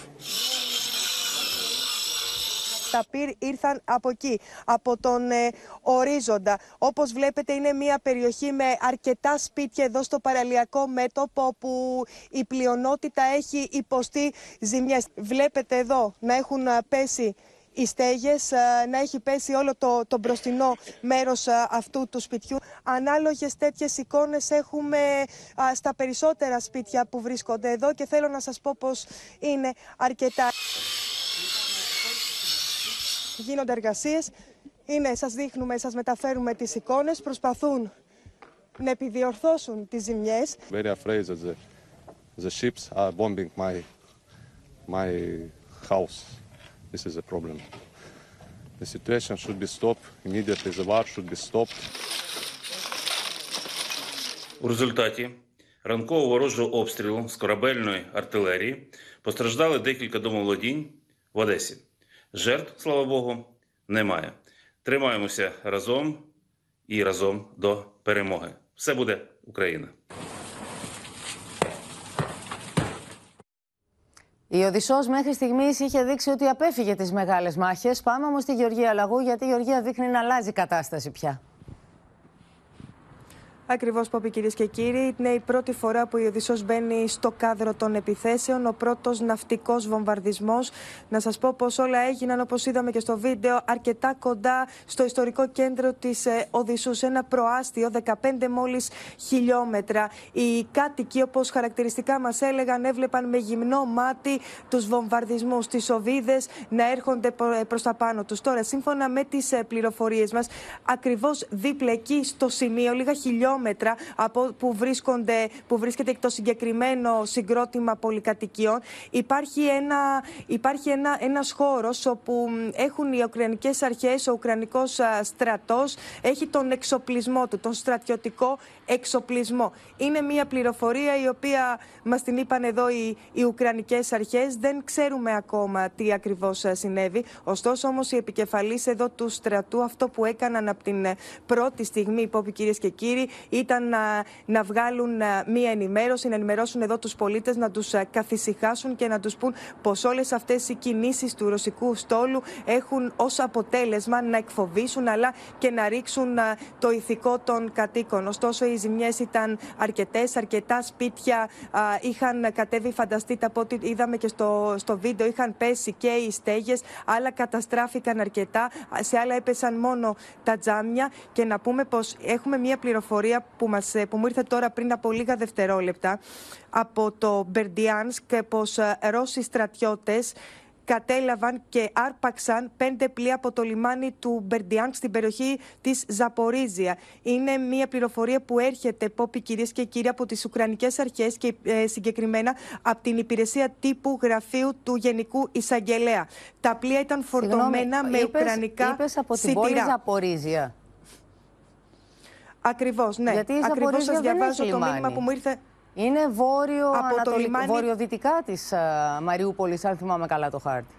Τα πυρ ήρθαν από εκεί, από τον ε, ορίζοντα. Όπως βλέπετε είναι μια περιοχή με αρκετά σπίτια εδώ στο παραλιακό μέτωπο όπου η πλειονότητα έχει υποστεί ζημιές. Βλέπετε εδώ να έχουν α, πέσει οι στέγες, α, να έχει πέσει όλο το, το μπροστινό μέρος α, αυτού του σπιτιού. Ανάλογες τέτοιες εικόνες έχουμε α, στα περισσότερα σπίτια που βρίσκονται εδώ και θέλω να σας πω πως είναι αρκετά Γίνονται εργασίες. Είναι, σας δείχνουμε, σας μεταφέρουμε τις εικόνες. Προσπαθούν να επιδιορθώσουν τις ζημιές. Very afraid that the, the ships are bombing my, my house. This is a problem. The situation should be stopped immediately. The war should be stopped. У результаті ранкового ворожого обстрілу з корабельної артилерії постраждали декілька домоволодінь в Одесі. Жертв, слава Богу, немає. Тримаємося разом і разом до перемоги. Все буде Україна! Η Οδυσσός μέχρι στιγμής είχε δείξει ότι απέφυγε τις μεγάλες μάχες. Πάμε όμως στη Γεωργία Λαγού, γιατί η Γεωργία δείχνει να αλλάζει η κατάσταση πια. Ακριβώς που είπε κυρίες και κύριοι, είναι η πρώτη φορά που η Οδυσσός μπαίνει στο κάδρο των επιθέσεων, ο πρώτος ναυτικός βομβαρδισμός. Να σας πω πως όλα έγιναν όπως είδαμε και στο βίντεο αρκετά κοντά στο ιστορικό κέντρο της ε, Οδυσσούς, σε ένα προάστιο 15 μόλις χιλιόμετρα. Οι κάτοικοι όπως χαρακτηριστικά μας έλεγαν έβλεπαν με γυμνό μάτι τους βομβαρδισμούς, τις οβίδες να έρχονται προ- προς τα πάνω τους. Τώρα σύμφωνα με τις ε, πληροφορίες μας ακριβώς δίπλα εκεί στο σημείο, λίγα χιλιόμετρα από που, βρίσκονται, που βρίσκεται το συγκεκριμένο συγκρότημα πολυκατοικιών. Υπάρχει, ένα, υπάρχει ένα, ένας χώρος όπου μ, έχουν οι Ουκρανικές αρχές, ο Ουκρανικός α, στρατός έχει τον εξοπλισμό του, τον στρατιωτικό εξοπλισμό. Είναι μια πληροφορία η οποία μας την είπαν εδώ οι, οι Ουκρανικές αρχές. Δεν ξέρουμε ακόμα τι ακριβώς α, συνέβη. Ωστόσο όμως οι επικεφαλής εδώ του στρατού αυτό που έκαναν από την ε, πρώτη στιγμή, υπόπη κυρίες και κύριοι, ήταν να, να βγάλουν α, μία ενημέρωση, να ενημερώσουν εδώ τους πολίτες, να τους α, καθησυχάσουν και να τους πούν πως όλες αυτές οι κινήσεις του ρωσικού στόλου έχουν ως αποτέλεσμα να εκφοβήσουν αλλά και να ρίξουν α, το ηθικό των κατοίκων. Ωστόσο οι ζημιές ήταν αρκετές, αρκετά σπίτια α, είχαν κατέβει, φανταστείτε από ό,τι είδαμε και στο, στο βίντεο, είχαν πέσει και οι στέγες, άλλα καταστράφηκαν αρκετά, σε άλλα έπεσαν μόνο τα τζάμια και να πούμε πως έχουμε μία πληροφορία που, μας, ε, που μου ήρθε τώρα πριν από λίγα δευτερόλεπτα από το Μπερντιάνσκ πως ε, Ρώσοι στρατιώτες κατέλαβαν και άρπαξαν πέντε πλοία από το λιμάνι του Μπερντιάνκ στην περιοχή της Ζαπορίζια. Είναι μια πληροφορία που έρχεται, Πόπι, κυρίες και κύριοι, από τις Ουκρανικές Αρχές και ε, συγκεκριμένα από την υπηρεσία τύπου γραφείου του Γενικού Εισαγγελέα. Τα πλοία ήταν φορτωμένα με είπες, ουκρανικά είπες από την σιτηρά. πόλη Ζαπορίζια. Ακριβώς, ναι. Γιατί η Ακριβώς Ζαπορίζια σας δεν διαβάζω έχει το λιμάνι. μήνυμα που μου ήρθε. Είναι βόρειο, Από το ανατολικ... λιμάνι- βορειοδυτικά της α, Μαριούπολης, αν θυμάμαι καλά το χάρτη.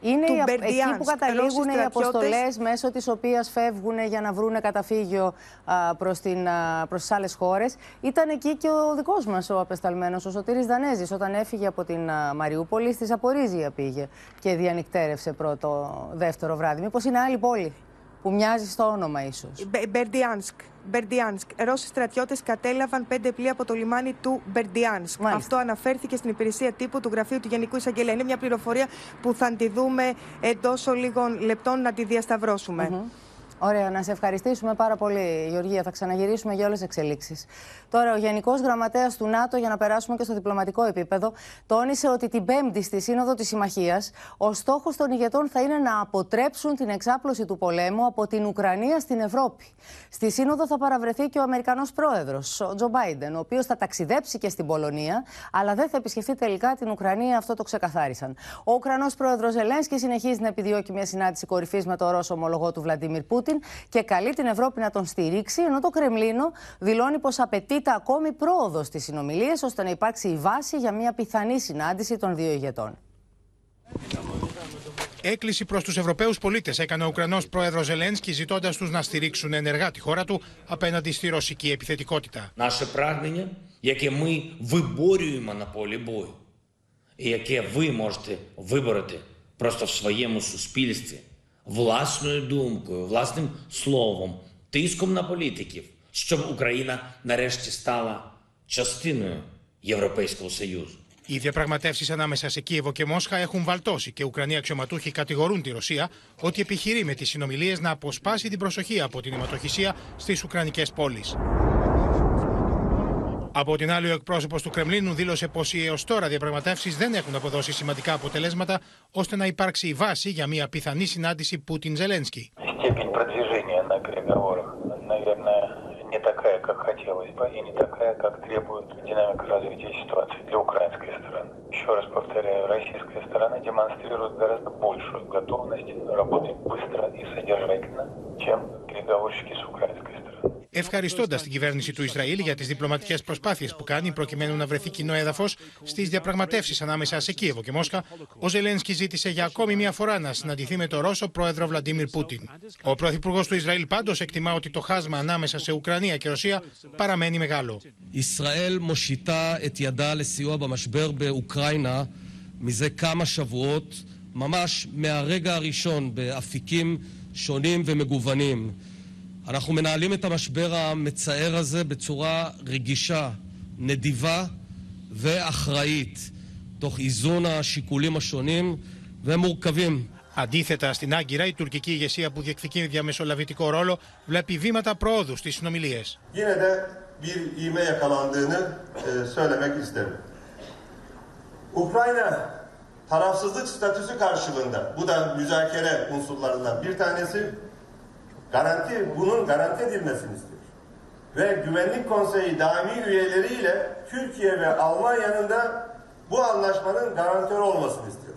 Είναι Του οι, απ- εκεί Μπερντιάνσκ, που καταλήγουν Ρώσοι οι στρατιώτες. αποστολές μέσω της οποίας φεύγουν για να βρουν καταφύγιο α, προς, την, α, προς τις άλλες χώρες. Ήταν εκεί και ο δικός μας ο απεσταλμένος, ο Σωτήρης Δανέζης, όταν έφυγε από την α, Μαριούπολη, στη Ζαπορίζια πήγε και διανυκτέρευσε πρώτο, δεύτερο βράδυ. Μήπως είναι άλλη πόλη; Που μοιάζει στο όνομα ίσως. Μπε- Μπερντιάνσκ. Μπερντιάνσκ. Ρώσοι στρατιώτες κατέλαβαν πέντε πλοία από το λιμάνι του Μπερντιάνσκ. Αυτό αναφέρθηκε στην υπηρεσία τύπου του Γραφείου του Γενικού Εισαγγελέα. Είναι μια πληροφορία που θα τη δούμε εντός λίγων λεπτών να τη διασταυρώσουμε. Ωραία, να σε ευχαριστήσουμε πάρα πολύ, Γεωργία. Θα ξαναγυρίσουμε για όλες τις εξελίξεις. Τώρα, ο Γενικός Γραμματέας του ΝΑΤΟ, για να περάσουμε και στο διπλωματικό επίπεδο, τόνισε ότι την Πέμπτη στη Σύνοδο της Συμμαχίας ο στόχος των ηγετών θα είναι να αποτρέψουν την εξάπλωση του πολέμου από την Ουκρανία στην Ευρώπη. Στη Σύνοδο θα παραβρεθεί και ο Αμερικανός πρόεδρος, ο Τζο Μπάιντεν, ο οποίος θα ταξιδέψει και στην Πολωνία, αλλά δεν θα επισκεφθεί τελικά την Ουκρανία. Αυτό το ξεκαθάρισαν. Ο Ουκρανός πρόεδρος Ζελένσκι συνεχίζει να επιδιώκει μια συνάντηση κορυφής με τον Ρώσο ομολογό του Βλαντίμιρ Πούτιν και καλεί την Ευρώπη να τον στηρίξει, ενώ το Κρεμλίνο δηλώνει πω απαιτείται ακόμη πρόοδο στι συνομιλίε ώστε να υπάρξει η βάση για μια πιθανή συνάντηση των δύο ηγετών. Έκκληση προ του Ευρωπαίου πολίτε έκανε ο Ουκρανό πρόεδρο Ζελένσκι, ζητώντα του να στηρίξουν ενεργά τη χώρα του απέναντι στη ρωσική επιθετικότητα. Наше прагнення, яке ми виборюємо на полі бою, і яке ви можете вибороти просто в своєму суспільстві, власною думкою, власним словом, тиском на політиків, щоб Україна нарешті стала частиною Європейського Союзу. Οι διαπραγματεύσει ανάμεσα σε Κίεβο και Μόσχα έχουν βαλτώσει και Ουκρανοί αξιωματούχοι κατηγορούν τη Ρωσία ότι επιχειρεί με τι συνομιλίε να αποσπάσει την προσοχή από την αιματοχυσία στι Ουκρανικέ πόλει. Από την άλλη, ο εκπρόσωπο του Κρεμλίνου δήλωσε πω οι έω τώρα διαπραγματεύσει δεν έχουν αποδώσει σημαντικά αποτελέσματα ώστε να υπάρξει η βάση για μια πιθανή συνάντηση Πούτιν-Ζελένσκι. Степень продвижения на переговорах, наверное, не такая, как хотелось бы, и не такая, как требует динамика развития ситуации для украинской стороны. еще раз повторяю, российская сторона демонстрирует гораздо большую готовность работать быстро и содержательно, чем переговорщики с украинской стороны. Ευχαριστώντα την κυβέρνηση του Ισραήλ για τις διπλωματικές προσπάθειες που κάνει προκειμένου να βρεθεί κοινό έδαφος στις διαπραγματεύσεις ανάμεσα σε Κίεβο και Μόσχα, ο Ζελένσκι ζήτησε για ακόμη μία φορά να συναντηθεί με τον Ρώσο πρόεδρο Βλαντίμιρ Πούτιν. Ο πρωθυπουργός του Ισραήλ πάντως εκτιμά ότι το χάσμα ανάμεσα σε Ουκρανία και Ρωσία παραμένει μεγάλο. Ισραήλ מושיטה את ידה לסיוע במשבר באוקראינה מזה כמה שבועות, ממש מהרגע הראשון באפיקים שונים ומגוונים. אנחנו מנהלים את המשבר המצער הזה בצורה רגישה, נדיבה ואחראית, תוך איזון השיקולים השונים ומורכבים. Αντίθετα, στην Άγκυρα, η τουρκική ηγεσία που διεκδικεί διαμεσολαβητικό ρόλο βλέπει βήματα προόδου στι συνομιλίε. Yine de bir ivme yakalandığını e, söylemek isterim. Ukrayna tarafsızlık statüsü karşılığında, bu da müzakere unsurlarından bir tanesi, garanti, bunun garanti edilmesini istiyor. Ve Güvenlik Konseyi daimi üyeleriyle Türkiye ve Almanya'nın da bu anlaşmanın garantörü olmasını istiyor.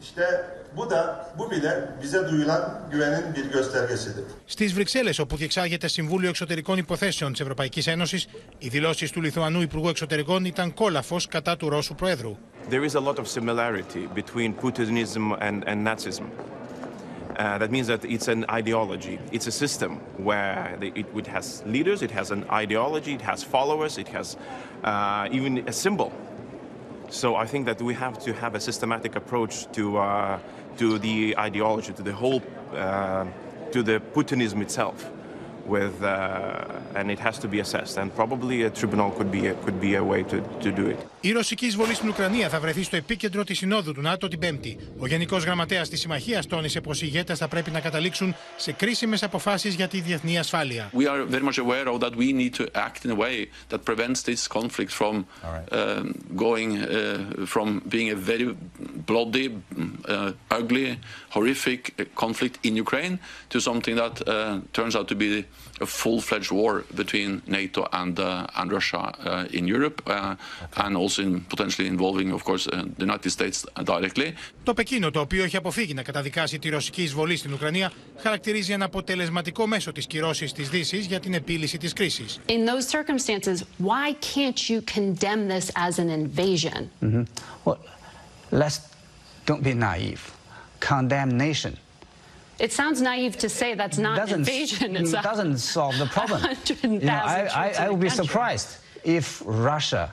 İşte bu da, bu bile bize duyulan güvenin bir göstergesidir. Στι Βρυξέλλε, όπου διεξάγεται Συμβούλιο Εξωτερικών Υποθέσεων τη Ευρωπαϊκή Ένωση, οι δηλώσει του Λιθουανού Υπουργού Εξωτερικών ήταν κόλαφο κατά του Ρώσου Προέδρου. There is a lot of similarity between Putinism and, and Nazism. Uh, that means that it's an ideology. It's a system where the, it, it has leaders, it has an ideology, it has followers, it has uh, even a symbol. So I think that we have to have a systematic approach to uh, to the ideology, to the whole, uh, to the Putinism itself, with, uh, and it has to be assessed. And probably a tribunal could be a, could be a way to, to do it. Η ρωσική εισβολή στην Ουκρανία θα βρεθεί στο επίκεντρο τη Συνόδου του ΝΑΤΟ την Πέμπτη. Ο Γενικό Γραμματέα τη Συμμαχία τόνισε πω οι ηγέτε θα πρέπει να καταλήξουν σε κρίσιμε αποφάσει για τη διεθνή ασφάλεια. We are very much aware of that we need to act in a way that prevents this conflict from um, going uh, from being a very bloody, uh, ugly, horrific uh, conflict in Ukraine to something that uh, turns out to be a full-fledged war between NATO and uh, and Russia uh, in Europe, uh, and also in potentially involving, of course, uh, the United States directly. Το Πεκίνο, το οποίο έχει αποφύγει να καταδικάσει τη ρωσική εισβολή στην Ουκρανία, χαρακτηρίζει ένα αποτελεσματικό μέσο τη κυρώσης τη Δύση για την επίλυση τη κρίση. In those circumstances, why can't you condemn this as an invasion? Mhm. Well, let's don't be naive. Condemnation It sounds naive to say that's not an doesn't invasion. It's a doesn't solve the problem. You know, I, 100,000 I, troops in I the would be country. surprised if Russia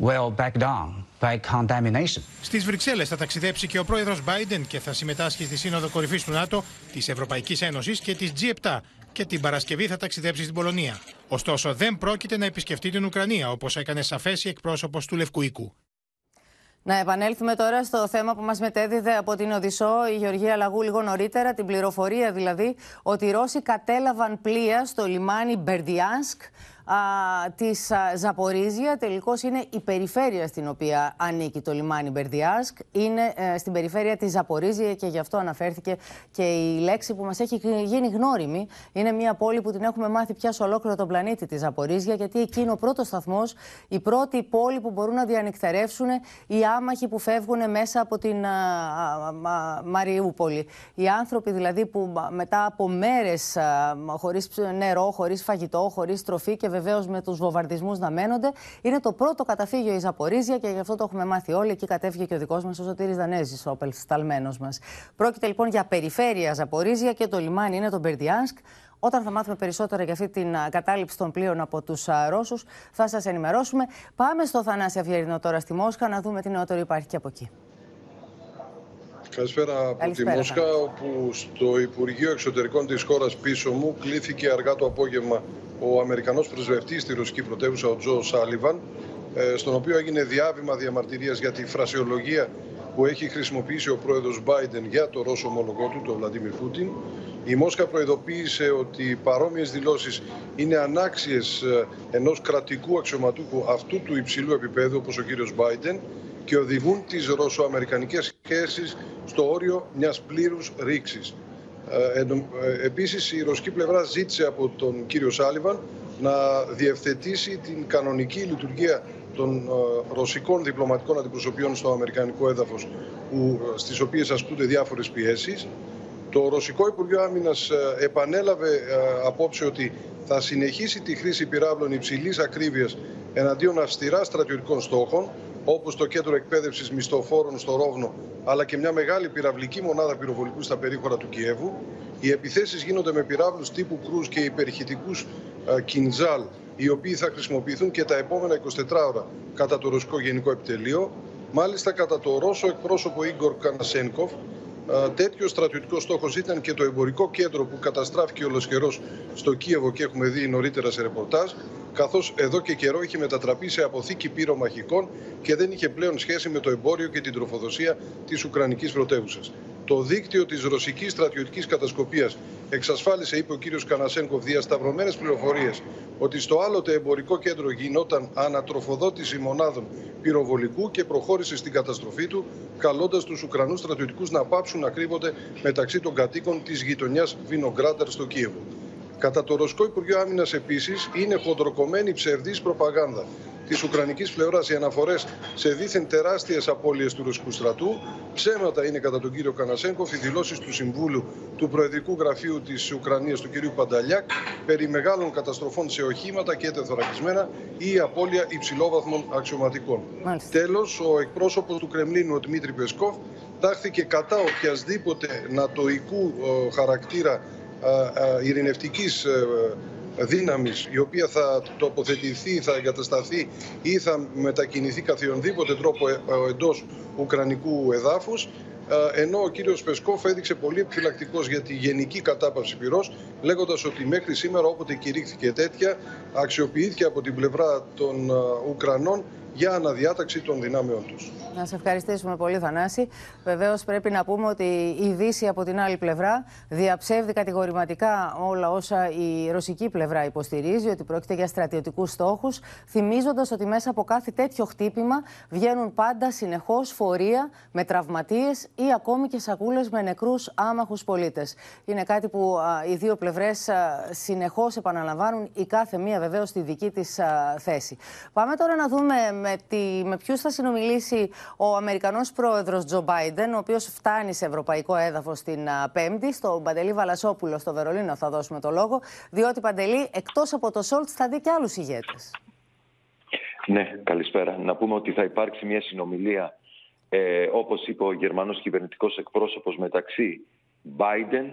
will back down by condemnation. Στις Βρυξέλλες θα ταξιδέψει και ο πρόεδρος Biden και θα συμμετάσχει στη Σύνοδο Κορυφής του ΝΑΤΟ, της Ευρωπαϊκής Ένωσης και της G7 και την Παρασκευή θα ταξιδέψει στην Πολωνία. Ωστόσο, δεν πρόκειται να επισκεφτεί την Ουκρανία, όπως έκανε σαφές η εκπρόσωπος του Λευκού Οίκου. Να επανέλθουμε τώρα στο θέμα που μας μετέδιδε από την Οδυσσό η Γεωργία Λαγού λίγο νωρίτερα, την πληροφορία δηλαδή ότι οι Ρώσοι κατέλαβαν πλοία στο λιμάνι Μπερδιάνσκ α, της α, Ζαπορίζια. Τελικώς είναι η περιφέρεια στην οποία ανήκει το λιμάνι Μπερδιάνσκ. Είναι ε, στην περιφέρεια της Ζαπορίζια και γι' αυτό αναφέρθηκε και η λέξη που μας έχει γίνει γνώριμη. Είναι μια πόλη που την έχουμε μάθει πια σε ολόκληρο τον πλανήτη τη Ζαπορίζια γιατί εκεί είναι ο πρώτος σταθμός, η πρώτη πόλη που μπορούν να διανυκτερεύσουν οι άμαχοι που φεύγουν μέσα από την α, α, α, Μαριούπολη. Οι άνθρωποι δηλαδή που α, μετά από μέρες α, χωρίς νερό, χωρίς φαγητό, χωρίς τροφή και βεβαίως με τους βομβαρδισμούς να μένονται, είναι το πρώτο καταφύγιο η Ζαπορίζια και γι' αυτό το έχουμε μάθει όλοι. Εκεί κατέφυγε και ο δικός μας ο Σωτήρης Δανέζης, ο απελσταλμένος μας. Πρόκειται λοιπόν για περιφέρεια Ζαπορίζια και το λιμάνι είναι το Μπερντιάνσκ. Όταν θα μάθουμε περισσότερα για αυτή την α, κατάληψη των πλοίων από τους Ρώσους, θα σας ενημερώσουμε. Πάμε στο Θανάση Αυγερινό τώρα στη Μόσχα να δούμε τι νεότερο υπάρχει και από εκεί. Καλησπέρα από Καλησπέρα, τη Μόσχα, όπου στο Υπουργείο Εξωτερικών της χώρας πίσω μου κλήθηκε αργά το απόγευμα ο Αμερικανός πρεσβευτής στη ρωσική πρωτεύουσα, ο Τζο Σάλιβαν, ε, στον οποίο έγινε διάβημα διαμαρτυρίας για τη φρασιολογία που έχει χρησιμοποιήσει ο πρόεδρος Biden για το Ρώσο ομολογό του, τον Βλαντίμιρ Πούτιν. Η Μόσχα προειδοποίησε ότι παρόμοιες δηλώσεις είναι ανάξιες ε, ενός κρατικού αξιωματούχου αυτού του υψηλού επίπεδου όπως ο κύριος Biden και οδηγούν τις ρωσο-αμερικανικές σχέσεις στο όριο μιας πλήρους ρήξης. Ε, ενο- ε, επίσης η ρωσική πλευρά ζήτησε από τον κύριο Σάλιβαν να διευθετήσει την κανονική λειτουργία των ε, ρωσικών διπλωματικών αντιπροσωπιών στο αμερικανικό έδαφος που, ε, στις οποίες ασκούνται διάφορες πιέσεις. Το Ρωσικό Υπουργείο Άμυνας ε, επανέλαβε ε, απόψε ότι θα συνεχίσει τη χρήση πυράβλων υψηλής ακρίβειας εναντίον αυστηρά στρατιωτικών στόχων, όπως το κέντρο εκπαίδευσης μισθοφόρων στο Ρόβνο, αλλά και μια μεγάλη πυραυλική μονάδα πυροβολικού στα περίχωρα του Κιέβου. Οι επιθέσεις γίνονται με πυράβλους τύπου κρούς και υπερηχητικούς ε, κινζάλ, οι οποίοι θα χρησιμοποιηθούν και τα επόμενα 24 ώρα κατά το Ρωσικό Γενικό Επιτελείο. Μάλιστα, κατά το Ρώσο εκπρόσωπο Ίγκορ Κανασένκοφ, ε, τέτοιο στρατιωτικό στόχος ήταν και το εμπορικό κέντρο που καταστράφηκε ολοσχερό στο Κίεβο και έχουμε δει νωρίτερα σε ρεπορτάζ, καθώς εδώ και καιρό είχε μετατραπεί σε αποθήκη πυρομαχικών και δεν είχε πλέον σχέση με το εμπόριο και την τροφοδοσία της Ουκρανικής πρωτεύουσας. Το δίκτυο της ρωσικής στρατιωτικής κατασκοπίας εξασφάλισε, είπε ο κύριος Κανασένκοφ, διασταυρωμένες πληροφορίες ότι στο άλλοτε εμπορικό κέντρο γινόταν ανατροφοδότηση μονάδων πυροβολικού και προχώρησε στην καταστροφή του, καλώντας τους Ουκρανούς στρατιωτικούς να πάψουν να κρύβονται μεταξύ των κατοίκων της γειτονιάς Βινογκράντερ στο Κίεβο. Κατά το Ρωσικό Υπουργείο Άμυνας, επίσης, είναι χοντροκομμένη ψευδής προπαγάνδα της Ουκρανικής πλευράς οι αναφορές σε δίθεν τεράστιες απώλειες του ρωσικού στρατού. Ψέματα είναι, κατά τον κύριο Κανασέγκοφ, οι δηλώσεις του Συμβούλου του Προεδρικού Γραφείου της Ουκρανίας, του κυρίου Πανταλιάκ, περί μεγάλων καταστροφών σε οχήματα και τεθωρακισμένα ή η απώλεια υψηλόβαθμων αξιωματικών. Τέλος, ο εκπρόσωπος του Κρεμλίνου, ο Δημήτρη Πεσκόφ, τάχθηκε κατά οποιασδήποτε νατοικού ε, χαρακτήρα ε, ε, ειρηνευτικής ε, δύναμης η οποία θα τοποθετηθεί, θα εγκατασταθεί ή θα μετακινηθεί καθιονδήποτε τρόπο ε, ε, εντός Ουκρανικού εδάφους ε, ενώ ο κύριος Πεσκόφ έδειξε πολύ επιφυλακτικός για τη γενική κατάπαυση πυρός, λέγοντας ότι μέχρι σήμερα όποτε κηρύχθηκε τέτοια, αξιοποιήθηκε από την πλευρά των ε, Ουκρανών για αναδιάταξη των δυνάμεων τους. Να σε ευχαριστήσουμε πολύ, Θανάση. Βεβαίως, πρέπει να πούμε ότι η Δύση από την άλλη πλευρά διαψεύδει κατηγορηματικά όλα όσα η ρωσική πλευρά υποστηρίζει, ότι πρόκειται για στρατιωτικούς στόχους, θυμίζοντας ότι μέσα από κάθε τέτοιο χτύπημα βγαίνουν πάντα συνεχώς φορεία με τραυματίες ή ακόμη και σακούλες με νεκρούς άμαχους πολίτες. Είναι κάτι που οι δύο πλευρές συνεχώς επαναλαμβάνουν, η κάθε μία βεβαίως στη δική της θέση. Πάμε τώρα να δούμε με, τη, με ποιους θα συνομιλήσει ο Αμερικανός πρόεδρος Τζο Μπάιντεν, ο οποίος φτάνει σε ευρωπαϊκό έδαφος την Πέμπτη. Στον Παντελή Βαλασόπουλο στο Βερολίνο θα δώσουμε το λόγο, διότι Παντελή, εκτός από το Σόλτς, θα δει και άλλους ηγέτες. Ναι, καλησπέρα. Να πούμε ότι θα υπάρξει μια συνομιλία, ε, όπως είπε ο Γερμανός κυβερνητικός εκπρόσωπος, μεταξύ Biden,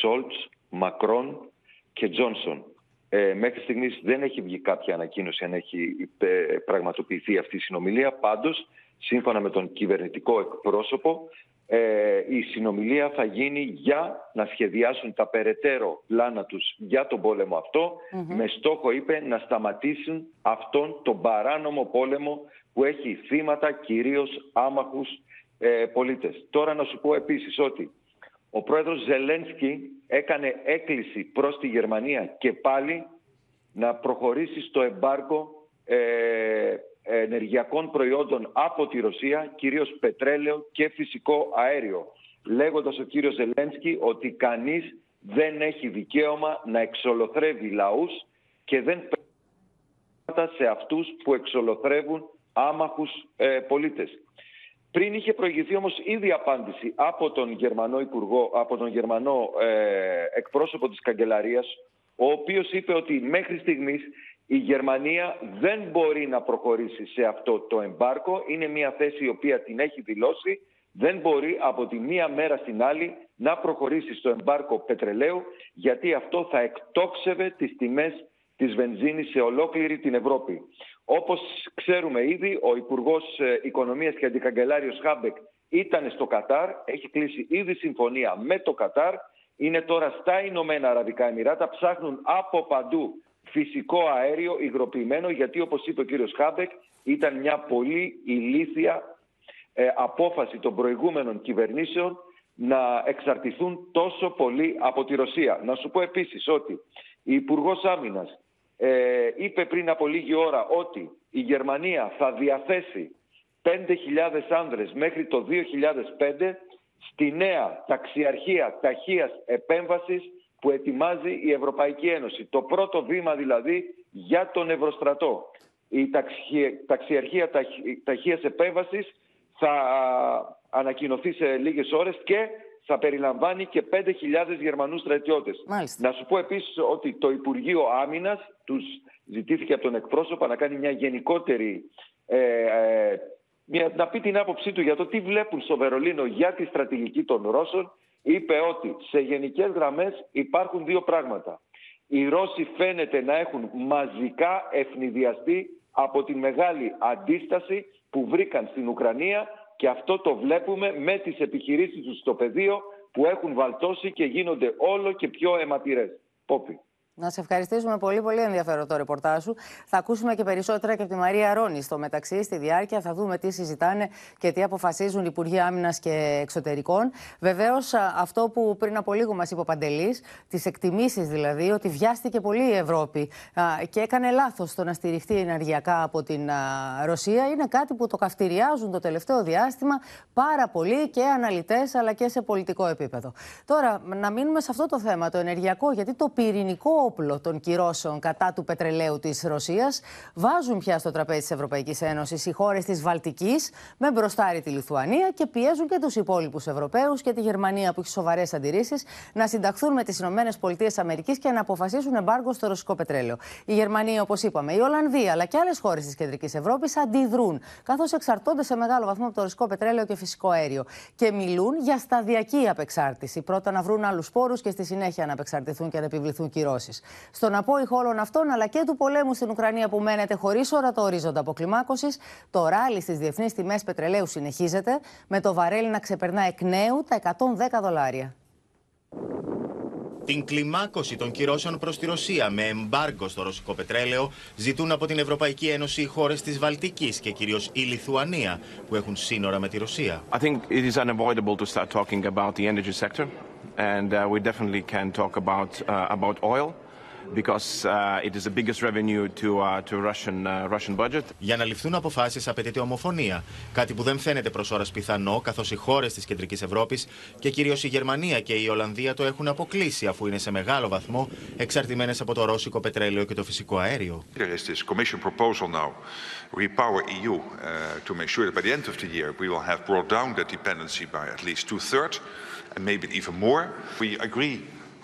Σόλτς, Μακρόν και Τζόνσον. Ε, μέχρι στιγμής δεν έχει βγει κάποια ανακοίνωση αν έχει ε, πραγματοποιηθεί αυτή η συνομιλία. Πάντως, σύμφωνα με τον κυβερνητικό εκπρόσωπο, ε, η συνομιλία θα γίνει για να σχεδιάσουν τα περαιτέρω πλάνα τους για τον πόλεμο με στόχο, είπε, να σταματήσουν αυτόν τον παράνομο πόλεμο που έχει θύματα κυρίως άμαχους ε, πολίτες. Τώρα να σου πω επίσης ότι ο πρόεδρος Ζελένσκι έκανε έκκληση προς τη Γερμανία και πάλι να προχωρήσει στο εμπάρκο ε, ενεργειακών προϊόντων από τη Ρωσία, κυρίως πετρέλαιο και φυσικό αέριο. Λέγοντας ο κύριος Ζελένσκι ότι κανείς δεν έχει δικαίωμα να εξολοθρεύει λαούς και δεν πρέπει σε αυτούς που εξολοθρεύουν άμαχους ε, πολίτες. Πριν είχε προηγηθεί όμως ήδη απάντηση από τον Γερμανό, Υπουργό, από τον Γερμανό ε, εκπρόσωπο της Καγκελαρίας, ο οποίος είπε ότι μέχρι στιγμής η Γερμανία δεν μπορεί να προχωρήσει σε αυτό το εμπάρκο. Είναι μια θέση η οποία την έχει δηλώσει. Δεν μπορεί από τη μία μέρα στην άλλη να προχωρήσει στο εμπάρκο πετρελαίου γιατί αυτό θα εκτόξευε τις τιμές της βενζίνης σε ολόκληρη την Ευρώπη. Όπως ξέρουμε ήδη, ο Υπουργός ε, Οικονομίας και Αντικαγκελάριος Χάμπεκ ήταν στο Κατάρ, έχει κλείσει ήδη συμφωνία με το Κατάρ, είναι τώρα στα Ηνωμένα Αραβικά Εμμυράτα, ψάχνουν από παντού φυσικό αέριο υγροποιημένο, γιατί όπως είπε ο κύριος Χάμπεκ, ήταν μια πολύ ηλίθια ε, απόφαση των προηγούμενων κυβερνήσεων να εξαρτηθούν τόσο πολύ από τη Ρωσία. Να σου πω επίσης ότι η Υπουργός Άμυνας ε, είπε πριν από λίγη ώρα ότι η Γερμανία θα διαθέσει 5.000 άνδρες μέχρι το 2005 στη νέα ταξιαρχία ταχείας επέμβασης που ετοιμάζει η Ευρωπαϊκή Ένωση. Το πρώτο βήμα δηλαδή για τον Ευρωστρατό. Η ταξιαρχία ταχείας επέμβασης θα ανακοινωθεί σε λίγες ώρες και θα περιλαμβάνει και 5.000 Γερμανούς στρατιώτες. Να σου πω επίσης ότι το Υπουργείο Άμυνας τους ζητήθηκε από τον εκπρόσωπο να κάνει μια γενικότερη ε, ε, μια, να πει την άποψή του για το τι βλέπουν στο Βερολίνο για τη στρατηγική των Ρώσων είπε ότι σε γενικές γραμμές υπάρχουν δύο πράγματα. Οι Ρώσοι φαίνεται να έχουν μαζικά ευνηδιαστεί από τη μεγάλη αντίσταση που βρήκαν στην Ουκρανία και αυτό το βλέπουμε με τις επιχειρήσεις τους στο πεδίο που έχουν βαλτώσει και γίνονται όλο και πιο αιματηρές. Πόπι. Να σε ευχαριστήσουμε πολύ, πολύ ενδιαφέρον το ρεπορτάζ σου. Θα ακούσουμε και περισσότερα και από τη Μαρία Ρόνη στο μεταξύ, στη διάρκεια. Θα δούμε τι συζητάνε και τι αποφασίζουν οι Υπουργοί Άμυνας και Εξωτερικών. Βεβαίως, αυτό που πριν από λίγο μας είπε ο Παντελής, τις εκτιμήσεις δηλαδή, ότι βιάστηκε πολύ η Ευρώπη και έκανε λάθος το να στηριχτεί ενεργειακά από την Ρωσία, είναι κάτι που το καυτηριάζουν το τελευταίο διάστημα πάρα πολύ και αναλυτές αλλά και σε πολιτικό επίπεδο. Τώρα, να μείνουμε σε αυτό το θέμα, το ενεργειακό, γιατί το πυρηνικό όπλο των κυρώσεων κατά του πετρελαίου της Ρωσίας βάζουν πια στο τραπέζι της Ευρωπαϊκής Ένωσης οι χώρες της Βαλτικής με μπροστάρι τη Λιθουανία και πιέζουν και τους υπόλοιπους Ευρωπαίους και τη Γερμανία που έχει σοβαρές αντιρρήσεις να συνταχθούν με τις ΗΠΑ και να αποφασίσουν εμπάργκο στο ρωσικό πετρέλαιο. Η Γερμανία, όπως είπαμε, η Ολλανδία αλλά και άλλες χώρες της κεντρικής Ευρώπης αντιδρούν, καθώς εξαρτώνται σε μεγάλο βαθμό από το ρωσικό πετρέλαιο και φυσικό αέριο. Και μιλούν για σταδιακή απεξάρτηση. Πρώτα να βρουν άλλους πόρους και στη συνέχεια να απεξαρτηθούν και να επιβληθούν κυρώσεις. Στον απόϊχο όλων αυτών, αλλά και του πολέμου στην Ουκρανία που μένεται χωρίς ορατό ορίζοντα αποκλιμάκωσης, το ράλι στις διεθνείς τιμές πετρελαίου συνεχίζεται, με το βαρέλι να ξεπερνά εκ νέου τα 110 δολάρια. Την κλιμάκωση των κυρώσεων προς τη Ρωσία με εμπάργκο στο ρωσικό πετρέλαιο ζητούν από την Ευρωπαϊκή Ένωση οι χώρες της Βαλτικής και κυρίως η Λιθουανία που έχουν σύνορα με τη Ρωσία. I think it is unavoidable to start talking about the energy sector, and uh, we definitely can talk about uh, about oil. Because uh, it is the biggest revenue to, uh, to Russian, uh, Russian budget. Για να ληφθούν αποφάσεις απαιτείται ομοφωνία. Κάτι που δεν φαίνεται προς ώρας πιθανό, καθώς οι χώρες της Κεντρικής Ευρώπης και κυρίως η Γερμανία και η Ολλανδία το έχουν αποκλείσει, αφού είναι σε μεγάλο βαθμό εξαρτημένες από το ρώσικο πετρέλαιο και το φυσικό αέριο. There is this Commission proposal now, Repower EU, uh, to make sure that by the end of the year we will have brought down that dependency by at least two thirds, and maybe even more. We agree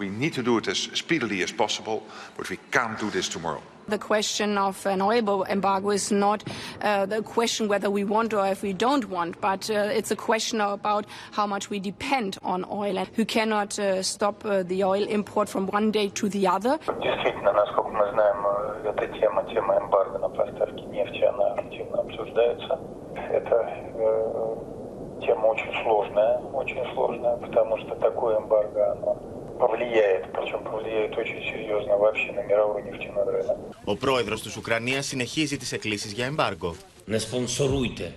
we need to do it as speedily as possible, but we can't do this tomorrow. The question of an oil embargo is not uh, the question whether we want or if we don't want, but uh, it's a question about how much we depend on oil and who cannot uh, stop uh, the oil import from one day to the other. Действительно, насколько мы знаем, э, эта тема, тема эмбарго на поставки нефти, она активно обсуждается. Это э, тема очень сложная, очень сложная, потому что такое эмбарго, оно повлияет, причем повлияет очень серьезно вообще на мировой нефтяной рынок. Ο πρόεδρο τη Ουκρανία συνεχίζει τι εκκλήσει για εμπάργκο. Не спонсоруйте,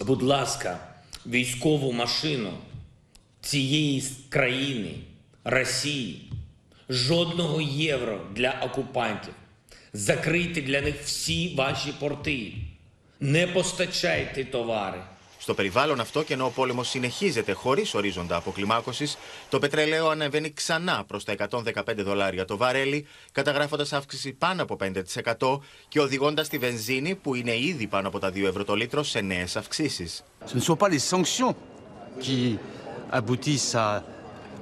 будь ласка, військову машину цієї країни, Росії. Жодного євро для окупантів. Закрийте для них всі ваші порти. Не постачайте товари. Στο περιβάλλον αυτό και ενώ ο πόλεμος συνεχίζεται χωρίς ορίζοντα αποκλιμάκωσης, το πετρέλαιο ανεβαίνει ξανά προς τα 115 δολάρια το βαρέλι, καταγράφοντας αύξηση πάνω από 5% και οδηγώντας τη βενζίνη, που είναι ήδη πάνω από τα 2 ευρώ το λίτρο, σε νέες αυξήσεις. Ce ne sont pas les sanctions qui aboutissent à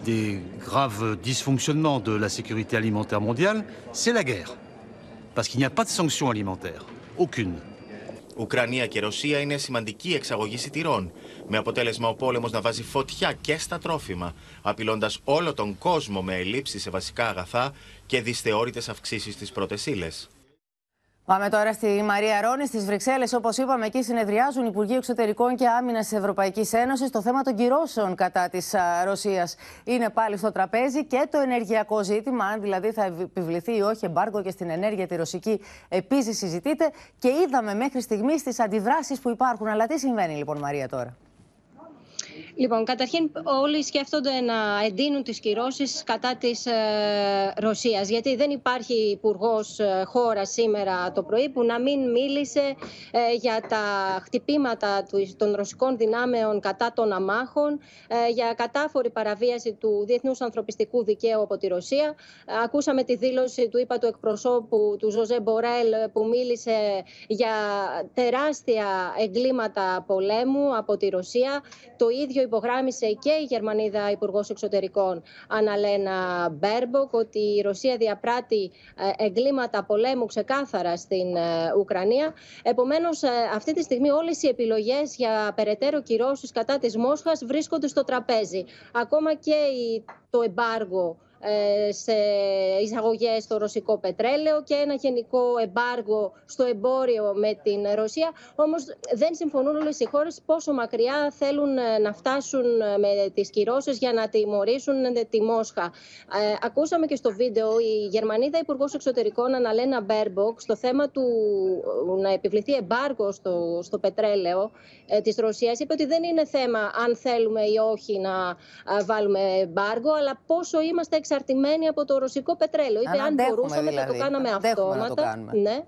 des graves dysfonctionnements de la sécurité alimentaire mondiale, c'est la guerre. Parce qu'il n'y a pas de sanctions alimentaires. Aucune. Ουκρανία και Ρωσία είναι σημαντική εξαγωγή σιτηρών, με αποτέλεσμα ο πόλεμος να βάζει φωτιά και στα τρόφιμα, απειλώντας όλο τον κόσμο με ελλείψεις σε βασικά αγαθά και δυσθεώρητες αυξήσεις στις πρώτες ύλες. Πάμε τώρα στη Μαρία Ρόνης, στι Βρυξέλλες. Όπως είπαμε, εκεί συνεδριάζουν οι Υπουργοί Εξωτερικών και Άμυνας της Ευρωπαϊκής Ένωσης. Το θέμα των κυρώσεων κατά της Ρωσίας είναι πάλι στο τραπέζι και το ενεργειακό ζήτημα, αν δηλαδή θα επιβληθεί ή όχι εμπάργκο και στην ενέργεια τη ρωσική, επίσης συζητείται. Και είδαμε μέχρι στιγμής τις αντιδράσεις που υπάρχουν. Αλλά τι συμβαίνει λοιπόν, Μαρία, τώρα; Λοιπόν, καταρχήν όλοι σκέφτονται να εντείνουν τις κυρώσεις κατά της ε, Ρωσίας, γιατί δεν υπάρχει υπουργός ε, χώρα σήμερα το πρωί που να μην μίλησε ε, για τα χτυπήματα του, των ρωσικών δυνάμεων κατά των αμάχων, ε, για κατάφορη παραβίαση του διεθνούς ανθρωπιστικού δικαίου από τη Ρωσία. Ακούσαμε τη δήλωση του είπα του εκπροσώπου του Ζοζέπ Μπορέλ που μίλησε για τεράστια εγκλήματα πολέμου από τη Ρωσία. Το ίδιο υπογράμμισε και η Γερμανίδα Υπουργός Εξωτερικών Αναλένα Μπέρμποκ ότι η Ρωσία διαπράττει εγκλήματα πολέμου ξεκάθαρα στην Ουκρανία. Επομένως, αυτή τη στιγμή όλες οι επιλογές για περαιτέρω κυρώσεις κατά της Μόσχας βρίσκονται στο τραπέζι. Ακόμα και το εμπάργο σε εισαγωγές στο ρωσικό πετρέλαιο και ένα γενικό εμπάργο στο εμπόριο με την Ρωσία. Όμως δεν συμφωνούν όλες οι χώρες πόσο μακριά θέλουν να φτάσουν με τις κυρώσεις για να τιμωρήσουν τη Μόσχα. Ε, ακούσαμε και στο βίντεο η Γερμανίδα Υπουργός Εξωτερικών Αναλένα Μπέρμποκ στο θέμα του να επιβληθεί εμπάργο στο, στο πετρέλαιο ε, της Ρωσίας είπε ότι δεν είναι θέμα αν θέλουμε ή όχι να βάλουμε εμπάργο αλλά πόσο είμαστε εξαρτημένοι από το ρωσικό πετρέλαιο. Είπε αν, μπορούσαμε δηλαδή. θα το κάναμε αυτόματα. το κάνουμε. Ναι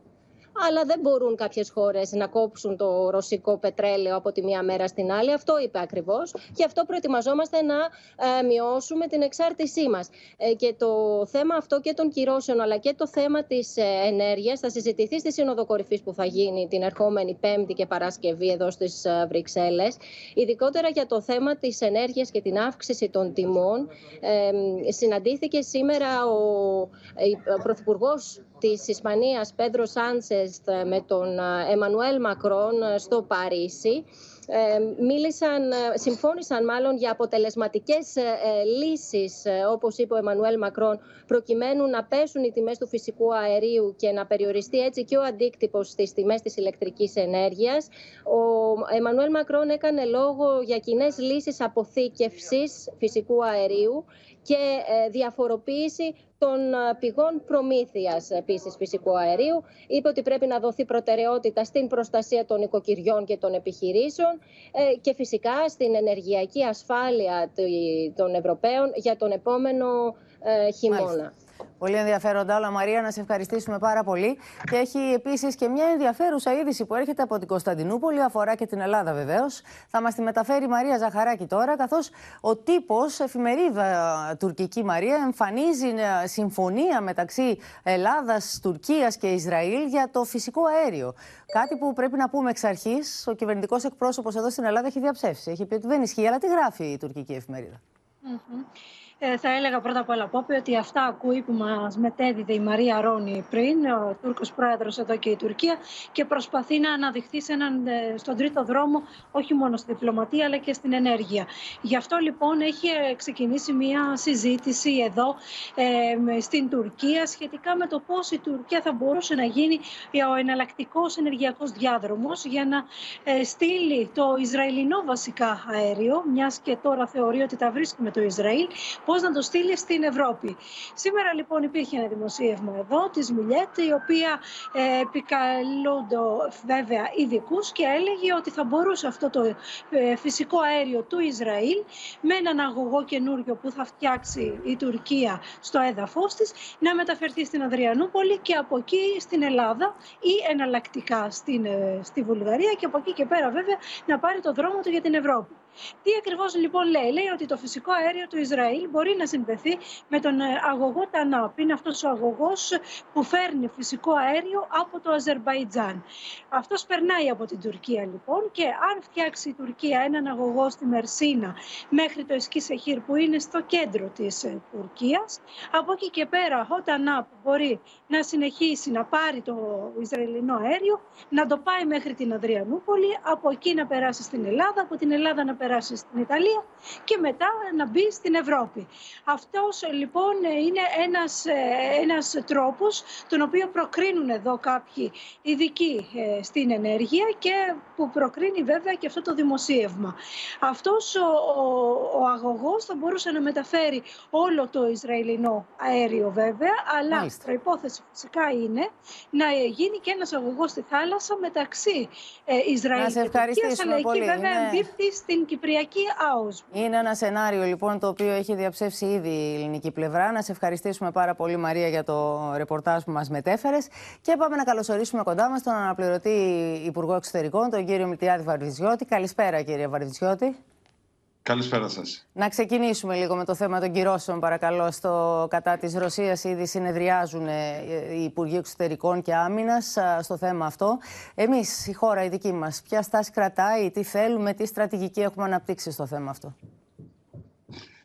αλλά δεν μπορούν κάποιες χώρες να κόψουν το ρωσικό πετρέλαιο από τη μία μέρα στην άλλη. Αυτό είπε ακριβώς. Και αυτό προετοιμαζόμαστε να ε, μειώσουμε την εξάρτησή μας. Ε, και το θέμα αυτό και των κυρώσεων, αλλά και το θέμα της ε, ενέργειας θα συζητηθεί στη Σύνοδο Κορυφής που θα γίνει την ερχόμενη Πέμπτη και Παρασκευή εδώ στις ε, Βρυξέλλες. Ειδικότερα για το θέμα της ενέργειας και την αύξηση των τιμών. Ε, συναντήθηκε σήμερα ο, ο Πρωθυπουργός της Ισπανίας Πέντρο Σάντσες με τον Εμμανουέλ Μακρόν στο Παρίσι ε, μίλησαν, ε, συμφώνησαν μάλλον για αποτελεσματικές ε, λύσεις, όπως είπε ο Εμμανουέλ Μακρόν, προκειμένου να πέσουν οι τιμές του φυσικού αερίου και να περιοριστεί έτσι και ο αντίκτυπος στις τιμές της ηλεκτρικής ενέργειας. Ο Εμμανουέλ Μακρόν έκανε λόγο για κοινές λύσεις αποθήκευσης φυσικού αερίου και διαφοροποίηση των ε, πηγών προμήθειας επίσης φυσικού αερίου. Είπε ότι πρέπει να δοθεί προτεραιότητα στην προστασία των οικοκυριών και των επιχειρήσεων ε, και φυσικά στην ενεργειακή ασφάλεια των Ευρωπαίων για τον επόμενο ε, χειμώνα. Πολύ ενδιαφέροντα όλα, Μαρία, να σε ευχαριστήσουμε πάρα πολύ. Και έχει επίσης και μια ενδιαφέρουσα είδηση που έρχεται από την Κωνσταντινούπολη, αφορά και την Ελλάδα βεβαίως. Θα μας τη μεταφέρει η Μαρία Ζαχαράκη τώρα, καθώς ο τύπος, εφημερίδα τουρκική Μαρία, εμφανίζει συμφωνία μεταξύ Ελλάδας, Τουρκίας και Ισραήλ για το φυσικό αέριο. Κάτι που πρέπει να πούμε εξ αρχής, ο κυβερνητικός εκπρόσωπος εδώ στην Ελλάδα έχει διαψεύσει. Έχει πει ότι δεν ισχύει, αλλά τι γράφει η τουρκική εφημερίδα; Ε, θα έλεγα πρώτα απ' όλα Πόπη, ότι αυτά ακούει που μας μετέδιδε η Μαρία Ρόνι πριν, ο Τούρκος πρόεδρος εδώ και η Τουρκία και προσπαθεί να αναδειχθεί σε έναν, ε, στον τρίτο δρόμο όχι μόνο στη διπλωματία αλλά και στην ενέργεια. Γι' αυτό λοιπόν έχει ξεκινήσει μια συζήτηση εδώ ε, στην Τουρκία σχετικά με το πώς η Τουρκία θα μπορούσε να γίνει ο εναλλακτικός ενεργειακός διάδρομος για να ε, στείλει το Ισραηλινό βασικά αέριο, μιας και τώρα θεωρεί ότι τα βρίσκει με το Ισραήλ, πώς να το στείλει στην Ευρώπη. Σήμερα λοιπόν υπήρχε ένα δημοσίευμα εδώ της Μιλιέτ, η οποία ε, επικαλούνται βέβαια ειδικούς και έλεγε ότι θα μπορούσε αυτό το ε, φυσικό αέριο του Ισραήλ με έναν αγωγό καινούριο που θα φτιάξει η Τουρκία στο έδαφος της να μεταφερθεί στην Αδριανούπολη και από εκεί στην Ελλάδα ή εναλλακτικά στην, ε, στη Βουλγαρία και από εκεί και πέρα βέβαια να πάρει το δρόμο του για την Ευρώπη. Τι ακριβώς λοιπόν λέει, λέει ότι το φυσικό αέριο του Ισραήλ μπορεί να συνδεθεί με τον ε, αγωγό Τανάπ. Είναι αυτός ο αγωγός που φέρνει φυσικό αέριο από το Αζερβαϊτζάν. Αυτός περνάει από την Τουρκία λοιπόν και αν φτιάξει η Τουρκία έναν αγωγό στη Μερσίνα μέχρι το Εσκή που είναι στο κέντρο της ε, Τουρκίας, από εκεί και πέρα ο Τανάπ μπορεί να συνεχίσει να πάρει το Ισραηλινό αέριο, να το πάει μέχρι την Αδριανούπολη, από εκεί να περάσει στην Ελλάδα, από την Ελλάδα να περάσει στην Ιταλία και μετά να μπει στην Ευρώπη. Αυτός λοιπόν είναι ένας, ε, ένας τρόπος τον οποίο προκρίνουν εδώ κάποιοι ειδικοί ε, στην ενέργεια και που προκρίνει βέβαια και αυτό το δημοσίευμα. Αυτός ο, ο, ο αγωγός θα μπορούσε να μεταφέρει όλο το Ισραηλινό αέριο βέβαια, αλλά η προϋπόθεση φυσικά είναι να γίνει και ένας αγωγός στη θάλασσα μεταξύ ε, Ισραήλ και Τουρκίας, αλλά εκεί βέβαια είναι... εμπίπτει στην Κυπριακή ΑΟΣ. Είναι ένα σενάριο λοιπόν το οποίο έχει διαψεύσει ήδη η ελληνική πλευρά. Να σε ευχαριστήσουμε πάρα πολύ Μαρία για το ρεπορτάζ που μας μετέφερες και πάμε να καλωσορίσουμε κοντά μας τον αναπληρωτή Υπουργό Εξωτερικών, τον κύριο Μιλτιάδη Βαρβιζιώτη. Καλησπέρα κύριε Βαρβιζιώτη. Καλησπέρα σας. Να ξεκινήσουμε λίγο με το θέμα των κυρώσεων, παρακαλώ. Στο κατά της Ρωσίας ήδη συνεδριάζουν ε, οι Υπουργοί Εξωτερικών και Άμυνας στο θέμα αυτό. Εμείς, η χώρα, η δική μας, ποια στάση κρατάει, τι θέλουμε, τι στρατηγική έχουμε αναπτύξει στο θέμα αυτό;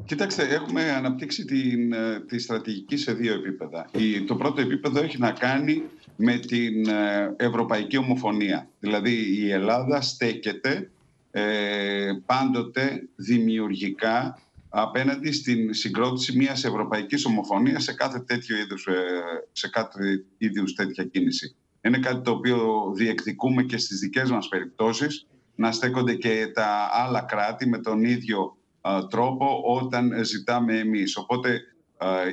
Κοιτάξτε, έχουμε αναπτύξει την, ε, τη στρατηγική σε δύο επίπεδα. το πρώτο επίπεδο έχει να κάνει με την ε, ευρωπαϊκή ομοφωνία. Δηλαδή η Ελλάδα στέκεται ε, πάντοτε δημιουργικά απέναντι στην συγκρότηση μιας ευρωπαϊκής ομοφωνίας σε κάθε τέτοιο είδους, ε, σε κάθε είδους τέτοια κίνηση. Είναι κάτι το οποίο διεκδικούμε και στις δικές μας περιπτώσεις να στέκονται και τα άλλα κράτη με τον ίδιο τρόπο όταν ζητάμε εμείς. Οπότε